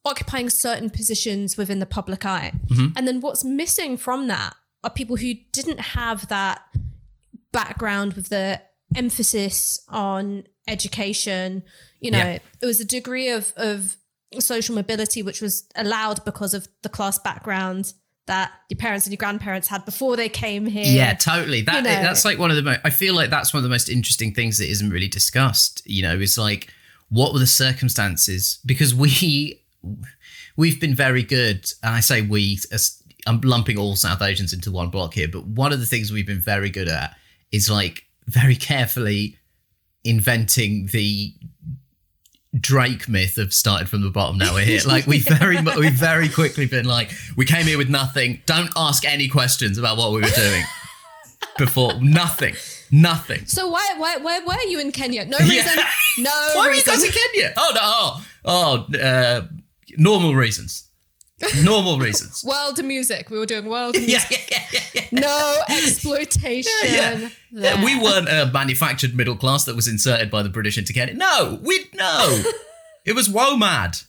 occupying certain positions within the public eye. Mm-hmm. And then what's missing from that are people who didn't have that background with the emphasis on education. You know, Yeah. it was a degree of of social mobility which was allowed because of the class background that your parents and your grandparents had before they came here. Yeah, totally. That You know. that's like one of the most. I feel like that's one of the most interesting things that isn't really discussed. You know, is like what were the circumstances? Because we we've been very good, and I say we. I'm lumping all South Asians into one block here, but one of the things we've been very good at is like very carefully inventing the Drake myth of started from the bottom. Now we're here. Like we very, we very quickly been like, we came here with nothing. Don't ask any questions about what we were doing before. Nothing, nothing. So why why why are you in Kenya? No Yeah. reason. No Why are you reason. guys in Kenya? Oh no, oh, oh uh, normal reasons. Normal reasons. World of music. We were doing world of music. Yeah, yeah, yeah, yeah, yeah. No exploitation. Yeah, Yeah, we weren't a manufactured middle class that was inserted by the British into Kenya. No, we no. it was WOMAD.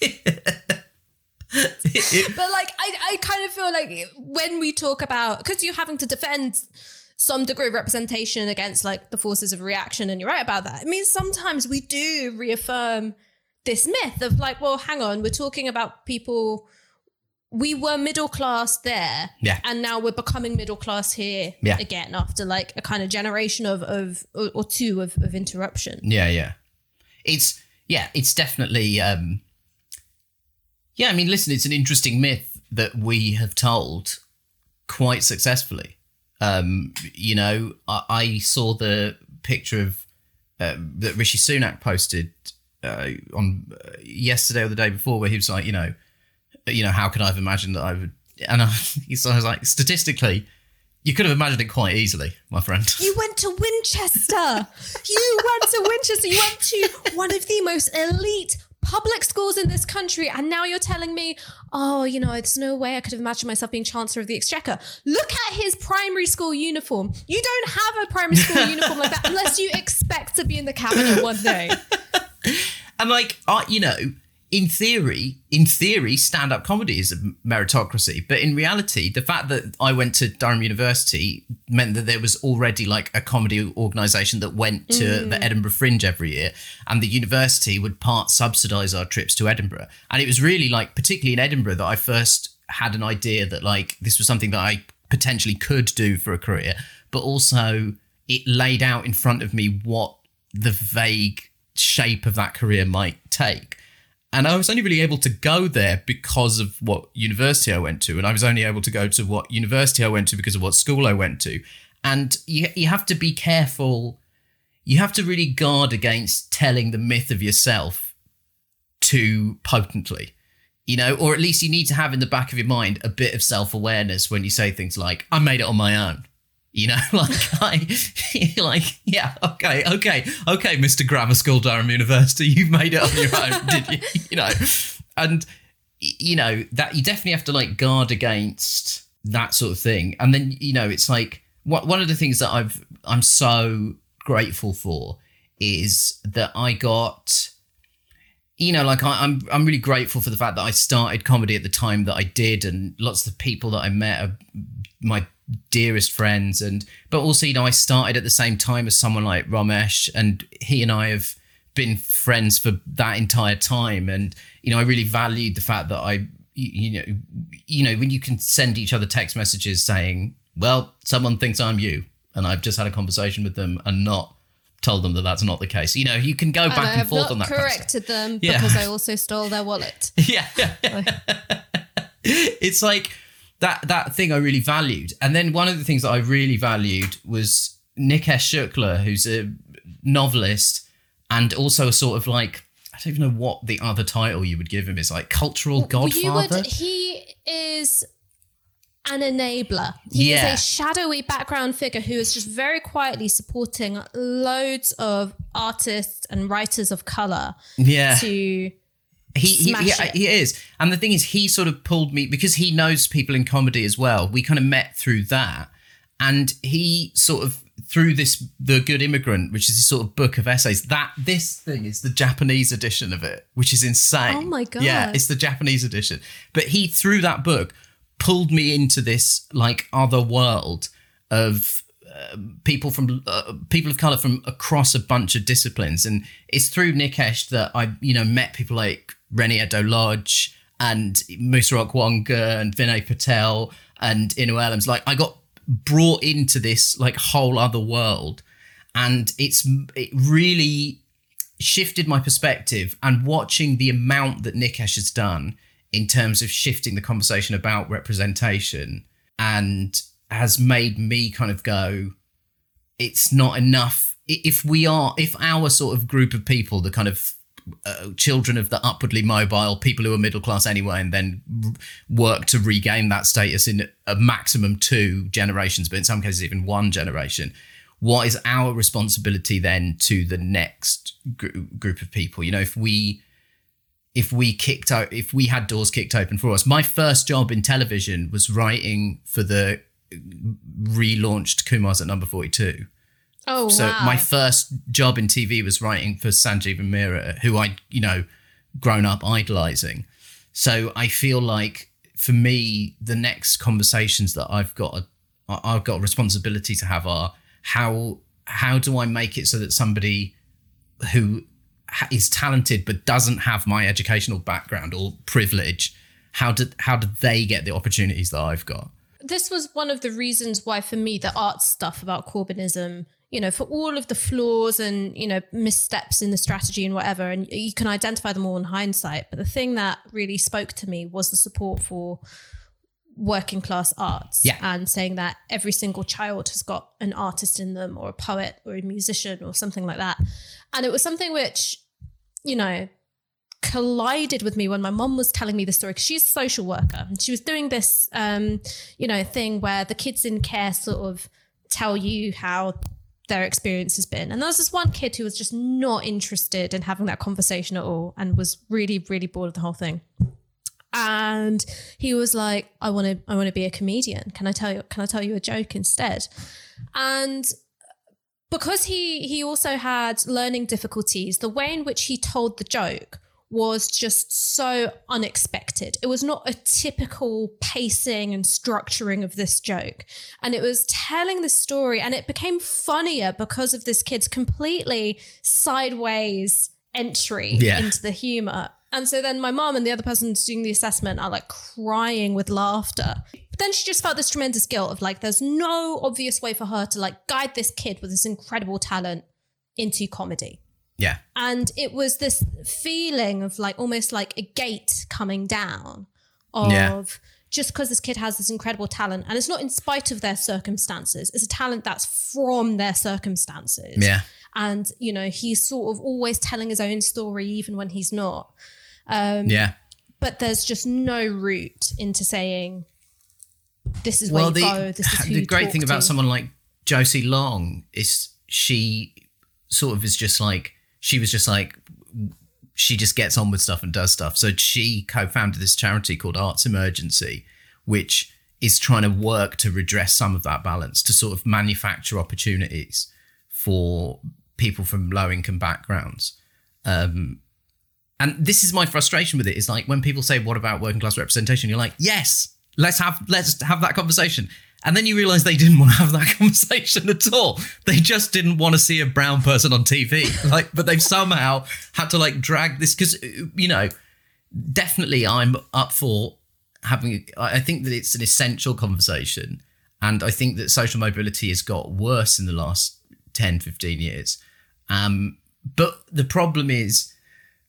but like I, I kind of feel like when we talk about because you're having to defend some degree of representation against like the forces of reaction and you're right about that it means sometimes we do reaffirm this myth of like well hang on we're talking about people we were middle class there Yeah. and now we're becoming middle class here Yeah. again after like a kind of generation of of or, two of, of interruption Yeah, yeah. It's yeah, it's definitely um Yeah, I mean listen, it's an interesting myth that we have told quite successfully. Um, you know, I, I saw the picture of uh, that Rishi Sunak posted uh, on uh, yesterday or the day before, where he was like, you know, you know, how could I have imagined that I would? And I, I was like, statistically, you could have imagined it quite easily, my friend. You went to Winchester. you went to Winchester. You went to one of the most elite public schools in this country. And now you're telling me, oh, you know, there's no way I could have imagined myself being Chancellor of the Exchequer. Look at his primary school uniform. You don't have a primary school uniform like that unless you expect to be in the cabinet one day. And like, I, you know, in theory, in theory, stand-up comedy is a meritocracy, but in reality, the fact that I went to Durham University meant that there was already like a comedy organisation that went to the mm. Edinburgh Fringe every year, and the university would part subsidise our trips to Edinburgh. And it was really like, particularly in Edinburgh, that I first had an idea that like this was something that I potentially could do for a career, but also it laid out in front of me what the vague shape of that career might take. And I was only really able to go there because of what university I went to. And I was only able to go to what university I went to because of what school I went to. And you, you have to be careful. You have to really guard against telling the myth of yourself too potently, you know, or at least you need to have in the back of your mind a bit of self awareness when you say things like, I made it on my own. You know, like I, like yeah, okay, okay, okay, Mr. Grammar School, Durham University, you've made it on your own, did you? You know, and you know that you definitely have to like guard against that sort of thing. And then you know, it's like one of the things that I've I'm so grateful for is that I got you know, like I, I'm, I'm really grateful for the fact that I started comedy at the time that I did, and lots of the people that I met are my dearest friends, and but also, you know, I started at the same time as someone like Romesh, and he and I have been friends for that entire time, and you know, I really valued the fact that I, you, know, you know, when you can send each other text messages saying, "Well, someone thinks I'm you," and I've just had a conversation with them and not told them that that's not the case. You know, you can go And I back and have forth on that. kind of corrected them Yeah. because I also stole their wallet. yeah, it's like that that thing I really valued. And then one of the things that I really valued was Nikesh Shukla, who's a novelist and also a sort of like I don't even know what the other title you would give him is like cultural godfather. would, he is an enabler. He Yeah. is a shadowy background figure who is just very quietly supporting loads of artists and writers of color yeah. to he he, he, is. And the thing is he sort of pulled me because he knows people in comedy as well we kind of met through that. And he sort of through this the good immigrant which is a sort of book of essays that this thing is the japanese edition of it which is insane. Oh my god yeah it's the japanese edition. But he through that book pulled me into this like other world of people from uh, people of color from across a bunch of disciplines. And it's through Nikesh that I you know met people like Reni Eddo-Lodge and Musa Okwonga and Vinay Patel and Inua Ellams. Like I got brought into this like whole other world. And it's it really shifted my perspective and watching the amount that Nikesh has done in terms of shifting the conversation about representation and has made me kind of go it's not enough. If we are if our sort of group of people the kind of uh, children of the upwardly mobile people who are middle class anyway and then work to regain that status in a maximum two generations but in some cases even one generation. What is our responsibility then to the next gr- group of people? You know if we if we kicked out if we had doors kicked open for us. My first job in television was writing for the relaunched kumar's at number 42 oh so wow. my first job in tv was writing for sanjeev and Meera who i you know grown up idolizing So I feel like for me, the next conversations that I've got, I've got a responsibility to have are how how do I make it so that somebody who is talented but doesn't have my educational background or privilege, how did how did they get the opportunities that I've got? This was one of the reasons why, for me, the art stuff about Corbynism you know, for all of the flaws and, you know, missteps in the strategy and whatever, and you can identify them all in hindsight. But the thing that really spoke to me was the support for working class arts yeah. and saying that every single child has got an artist in them or a poet or a musician or something like that. And it was something which, you know, collided with me when my mom was telling me the story because she's a social worker and she was doing this um, you know thing where the kids in care sort of tell you how their experience has been. And there was this one kid who was just not interested in having that conversation at all and was really, really bored of the whole thing. And he was like, I want to, I want to be a comedian. Can I tell you, can I tell you a joke instead? And because he he also had learning difficulties, the way in which he told the joke was just so unexpected. It was not a typical pacing and structuring of this joke. And it was telling the story, and it became funnier because of this kid's completely sideways entry yeah. into the humor. And so then my mom and the other person doing the assessment are like crying with laughter. But then she just felt this tremendous guilt of like, there's no obvious way for her to like guide this kid with this incredible talent into comedy. Yeah. And it was this feeling of like almost like a gate coming down of yeah. just because this kid has this incredible talent and it's not in spite of their circumstances, it's a talent that's from their circumstances. Yeah. And, you know, he's sort of always telling his own story even when he's not. Um, yeah. But there's just no route into saying, this is where well, you the, go. This is who The great thing about someone like Josie Long is she sort of is just like, she was just like she just gets on with stuff and does stuff. So she co-founded this charity called Arts Emergency, which is trying to work to redress some of that balance, to sort of manufacture opportunities for people from low income backgrounds. Um, and this is my frustration with it is like when people say, "What about working class representation?" You're like, "Yes, let's have let's have that conversation." And then you realize they didn't want to have that conversation at all. They just didn't want to see a brown person on TV. Like, but they've somehow had to like drag this because, you know, definitely I'm up for having, I think that it's an essential conversation. And I think that social mobility has got worse in the last 10, 15 years. Um, but the problem is,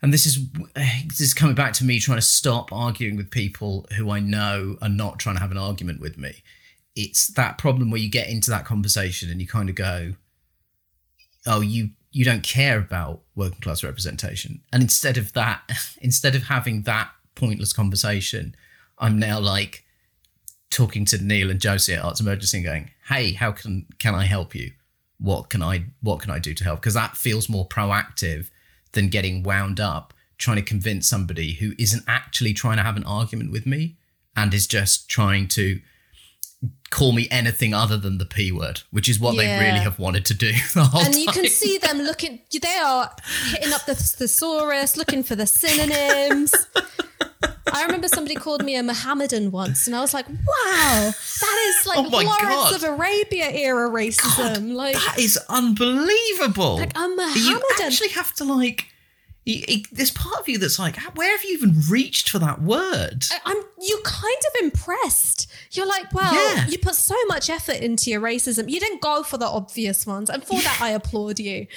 and this is this is coming back to me trying to stop arguing with people who I know are not trying to have an argument with me it's that problem where you get into that conversation and you kind of go, "Oh, you you don't care about working class representation," and instead of that, instead of having that pointless conversation, I'm now like talking to Neil and Josie at Arts Emergency and going, "Hey, how can can I help you? What can I what can I do to help?" Because that feels more proactive than getting wound up trying to convince somebody who isn't actually trying to have an argument with me and is just trying to call me anything other than the p word, which is what yeah. they really have wanted to do. and you can see them looking; they are hitting up the thesaurus, looking for the synonyms. I remember somebody called me a Mohammedan once, and I was like, "Wow, that is like oh Lawrence God. of Arabia era racism." God, like that is unbelievable. Like a Mohammedan. You actually have to like there's part of you that's like, where have you even reached for that word? I, am you're kind of impressed. You're like, well, yeah. you put so much effort into your racism. You didn't go for the obvious ones, and for yeah. that, I applaud you.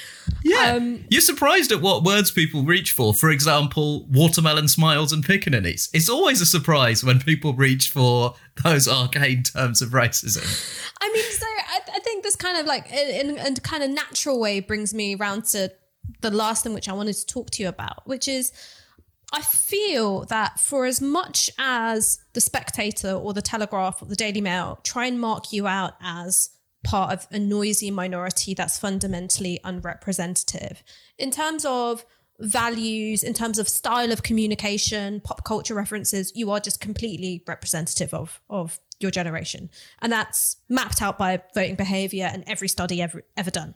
Yeah, um, you're surprised at what words people reach for. For example, watermelon smiles and pickaninnies. It's always a surprise when people reach for those arcane terms of racism. I mean, so I, I think this kind of like in, in a kind of natural way brings me around to the last thing which I wanted to talk to you about, which is I feel that for as much as the Spectator or the Telegraph or the Daily Mail try and mark you out as part of a noisy minority that's fundamentally unrepresentative, in terms of values, in terms of style of communication, pop culture references, you are just completely representative of, of your generation. And that's mapped out by voting behavior and every study ever, ever done.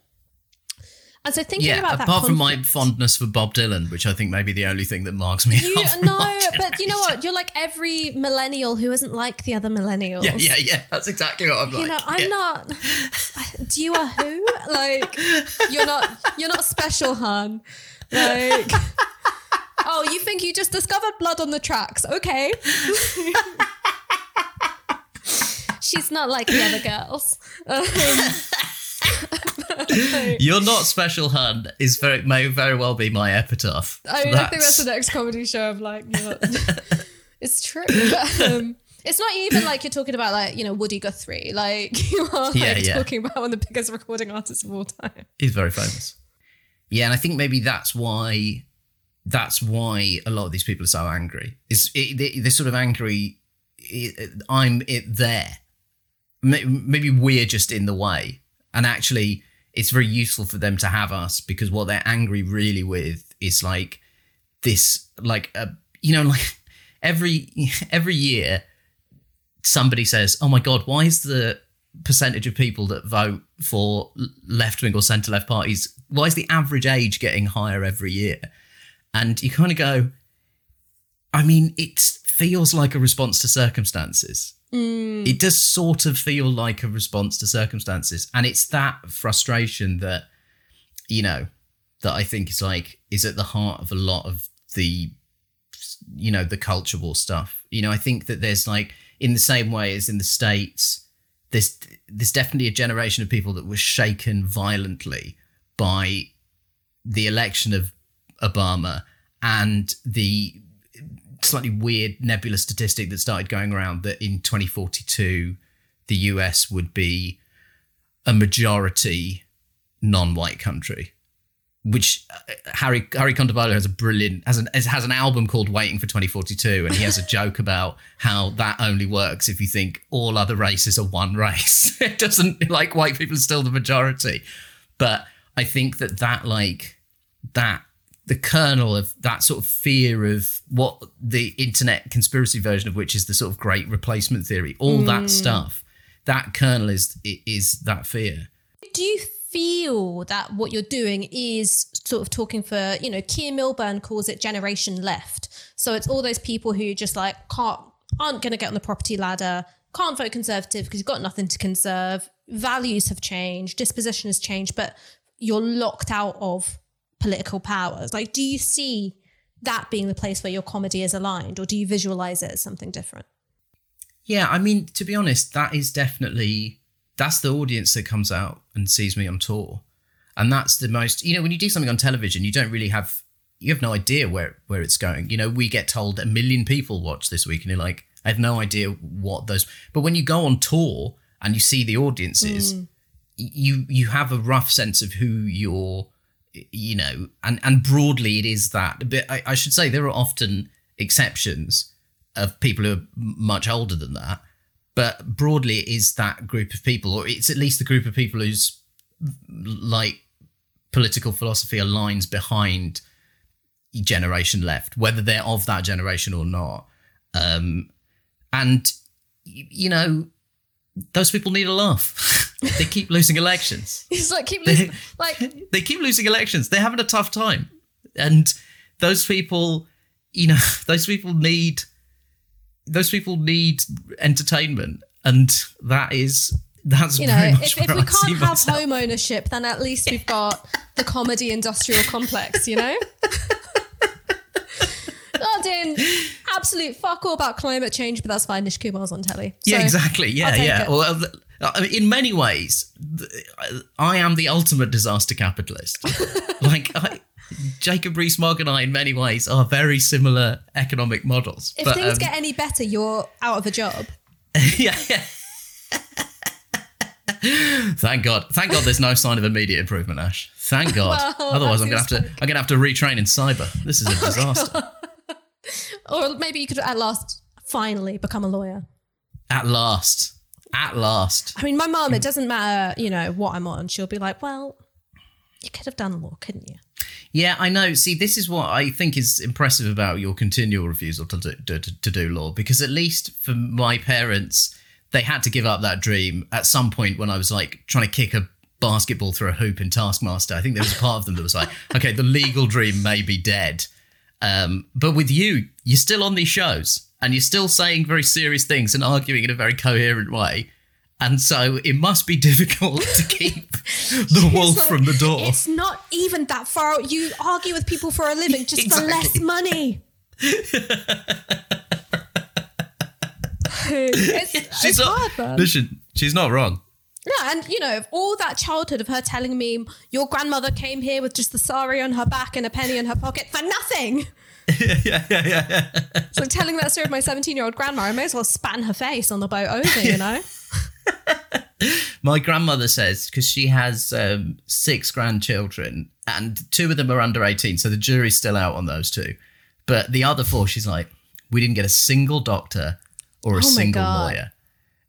And so thinking Yeah, about that apart from my fondness for Bob Dylan, which I think may be the only thing that marks me You, no, but you know what? You're like every millennial who isn't like the other millennials. Yeah, yeah, yeah. That's exactly what I'm like. You know, I'm Yeah. not. Do you are who? Like, you're not. You're not special, hun. Like, oh, you think you just discovered blood on the tracks? Okay. She's not like the other girls. Um, You're not special, hun. Is very may very well be my epitaph. I mean, I think that's the next comedy show of like, it's true. But, um, it's not even like you're talking about like, you know, Woody Guthrie. Like you are like Yeah, yeah. talking about one of the biggest recording artists of all time. He's very famous. Yeah, and I think maybe that's why that's why a lot of these people are so angry. Is it, they, they're sort of angry. I'm it there. Maybe we're just in the way, and actually, it's very useful for them to have us because what they're angry really with is like this, like a you know, like every every year somebody says, "Oh my god, why is the percentage of people that vote for left wing or centre left parties? Why is the average age getting higher every year?" And you kind of go, I mean, it feels like a response to circumstances. Mm. It does sort of feel like a response to circumstances, and it's that frustration that you know that I think is like is at the heart of a lot of the you know the culture war stuff. You know, I think that there's like in the same way as in the states, there's there's definitely a generation of people that was shaken violently by the election of Obama and the slightly weird nebulous statistic that started going around that in 2042 the US would be a majority non-white country which uh, Hari Hari Kondabolu has a brilliant has an has an album called Waiting for 2042 and he has a joke about how that only works if you think all other races are one race. It doesn't like white people are still the majority. But I think that that like that the kernel of that sort of fear of what the internet conspiracy version of which is the sort of great replacement theory all that hmm. stuff that kernel is is that fear Do you feel that what you're doing is sort of talking for, you know, Keir Milburn calls it generation left. So it's all those people who just like can't, aren't going to get on the property ladder, can't vote conservative because you've got nothing to conserve. Values have changed, disposition has changed, but you're locked out of political powers. Like, do you see that being the place where your comedy is aligned, or do you visualize it as something different? Yeah, I mean, to be honest, that is definitely that's the audience that comes out and sees me on tour, and that's the most. You know, when you do something on television, you don't really have you have no idea where where it's going. You know, we get told a million people watch this week, and you're like, I have no idea what those. But when you go on tour and you see the audiences, mm. y- you you have a rough sense of who you're. You know, and and broadly, it is that. But I, I should say there are often exceptions of people who are much older than that. But broadly, it is that group of people, or it's at least the group of people whose like political philosophy aligns behind generation left, whether they're of that generation or not. Um, and you know, those people need a laugh. they keep losing elections It's like keep losing, like they keep losing elections. They're having a tough time, and those people, you know, those people need those people need entertainment, and that is that's you very know, much if, if we I can't have myself. home ownership, then at least we've got the comedy industrial complex, you know? doing absolute fuck all about climate change, but that's fine. Nish Kumar's on telly. Yeah, exactly. Yeah, yeah. it. Well, in many ways, I am the ultimate disaster capitalist. like, I, Jacob Rees-Mogg and I, in many ways, are very similar economic models. If but, things um, get any better, you're out of a job. yeah. Thank God. Thank God there's no sign of immediate improvement, Ash. Thank God. Well, Otherwise I'm gonna have to I'm gonna have to retrain in cyber. This is a disaster. Or maybe you could at last finally become a lawyer. At last. At last. I mean, my mum, it doesn't matter, you know, what I'm on. She'll be like, well, you could have done law, couldn't you? Yeah, I know. See, this is what I think is impressive about your continual refusal to do, to, to do law, because at least for my parents, they had to give up that dream at some point when I was like trying to kick a basketball through a hoop in Taskmaster. I think there was a part of them that was like, okay, the legal dream may be dead. Um, but with you, you're still on these shows and you're still saying very serious things and arguing in a very coherent way. And so it must be difficult to keep the wolf like, from the door. It's not even that far. You argue with people for a living just Exactly. for less money. it's, it's not, hard, man. listen, she's not wrong. Yeah, and you know, all that childhood of her telling me your grandmother came here with just the sari on her back and a penny in her pocket for nothing. Yeah, yeah, yeah, yeah. So telling that story of my 17 year old grandma, I may as well span her face on the boat over, you know? My grandmother says because she has um, six grandchildren and two of them are under 18, so the jury's still out on those two. But the other four, she's like, we didn't get a single doctor or a Oh single God. lawyer.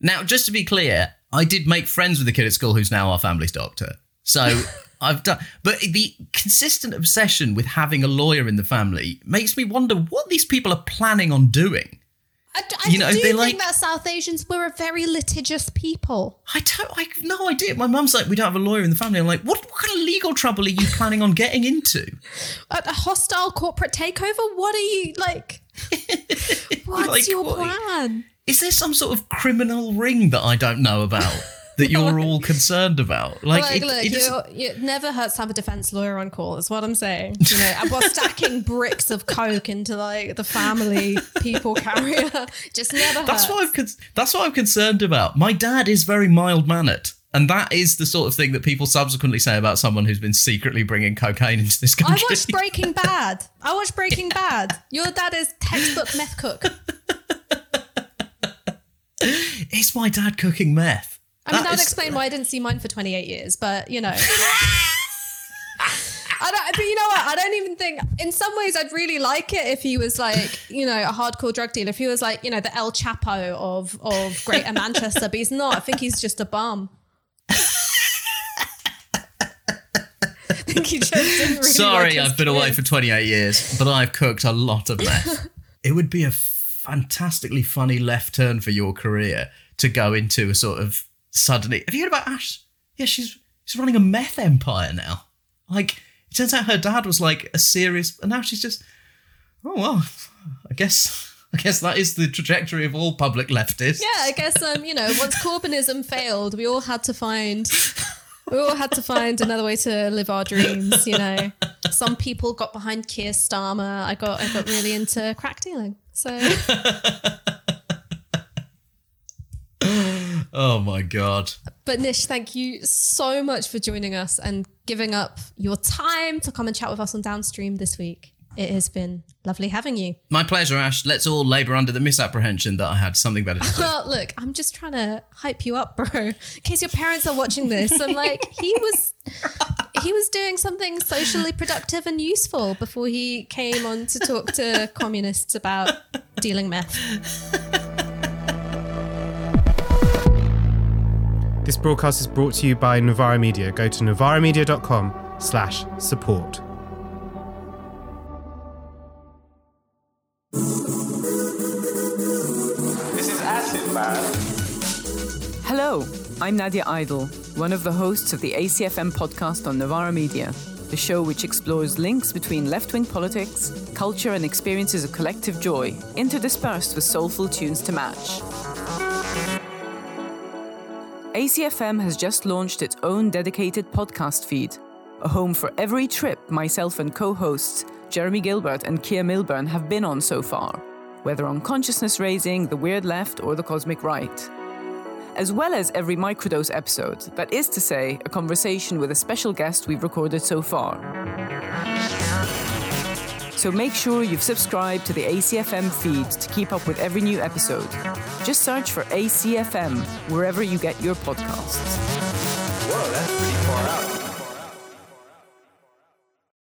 Now, just to be clear, I did make friends with the kid at school who's now our family's doctor. So I've done, but the consistent obsession with having a lawyer in the family makes me wonder what these people are planning on doing. I, d- I You know, do they think like- that South Asians, we're a very litigious people. I don't. I have no idea. My mum's like, we don't have a lawyer in the family. I'm like, what? What kind of legal trouble are you planning on getting into? A, a hostile corporate takeover? What are you like? What's Like, your what- plan? Is there some sort of criminal ring that I don't know about that you're all concerned about? Like, Like, it, look, it it never hurts to have a defense lawyer on call. That's what I'm saying. You know, and while stacking bricks of coke into like the family people carrier, just never hurts. that's what I'm. Con- that's what I'm concerned about. My dad is very mild mannered. And that is the sort of thing that people subsequently say about someone who's been secretly bringing cocaine into this country. I watched Breaking Bad. I watched Breaking Bad. Your dad is textbook meth cook. Is my dad cooking meth? I mean, that, would explain why I didn't see mine for 28 years, but you know. I don't, but you know what? I don't even think. In some ways, I'd really like it if he was like, you know, a hardcore drug dealer. If he was like, you know, the El Chapo of of Greater Manchester, but he's not. I think he's just a bum. I think he just didn't really. Sorry, like I've been away for 28 years, but I've cooked a lot of meth. it would be a fantastically funny left turn for your career to go into a sort of suddenly. Have you heard about Ash? Yeah, she's she's running a meth empire now. Like, it turns out her dad was like a serious, and now she's just, oh well, I guess. I guess that is the trajectory of all public leftists. Yeah, I guess um, you know, once Corbynism failed, we all had to find we all had to find another way to live our dreams, you know. Some people got behind Keir Starmer. I got I got really into crack dealing. So Oh my god. but Nish, thank you so much for joining us and giving up your time to come and chat with us on Downstream this week. It has been lovely having you. My pleasure, Ash. Let's all labour under the misapprehension that I had something better to do. Well, look, I'm just trying to hype you up, bro. In case your parents are watching this, I'm like, he was he was doing something socially productive and useful before he came on to talk to communists about dealing meth. This broadcast is brought to you by Novara Media. Go to novaramedia.com slash support. This is acid, man. Hello, I'm Nadia Idle, one of the hosts of the ACFM podcast on Novara Media, the show which explores links between left wing politics, culture, and experiences of collective joy, interdispersed with soulful tunes to match. ACFM has just launched its own dedicated podcast feed, a home for every trip myself and co hosts Jeremy Gilbert and Keir Milburn have been on so far, whether on consciousness raising, the weird left, or the cosmic right as well as every microdose episode, that is to say, a conversation with a special guest we've recorded so far. So make sure you've subscribed to the ACFM feed to keep up with every new episode. Just search for ACFM wherever you get your podcasts. Whoa, that's pretty far out.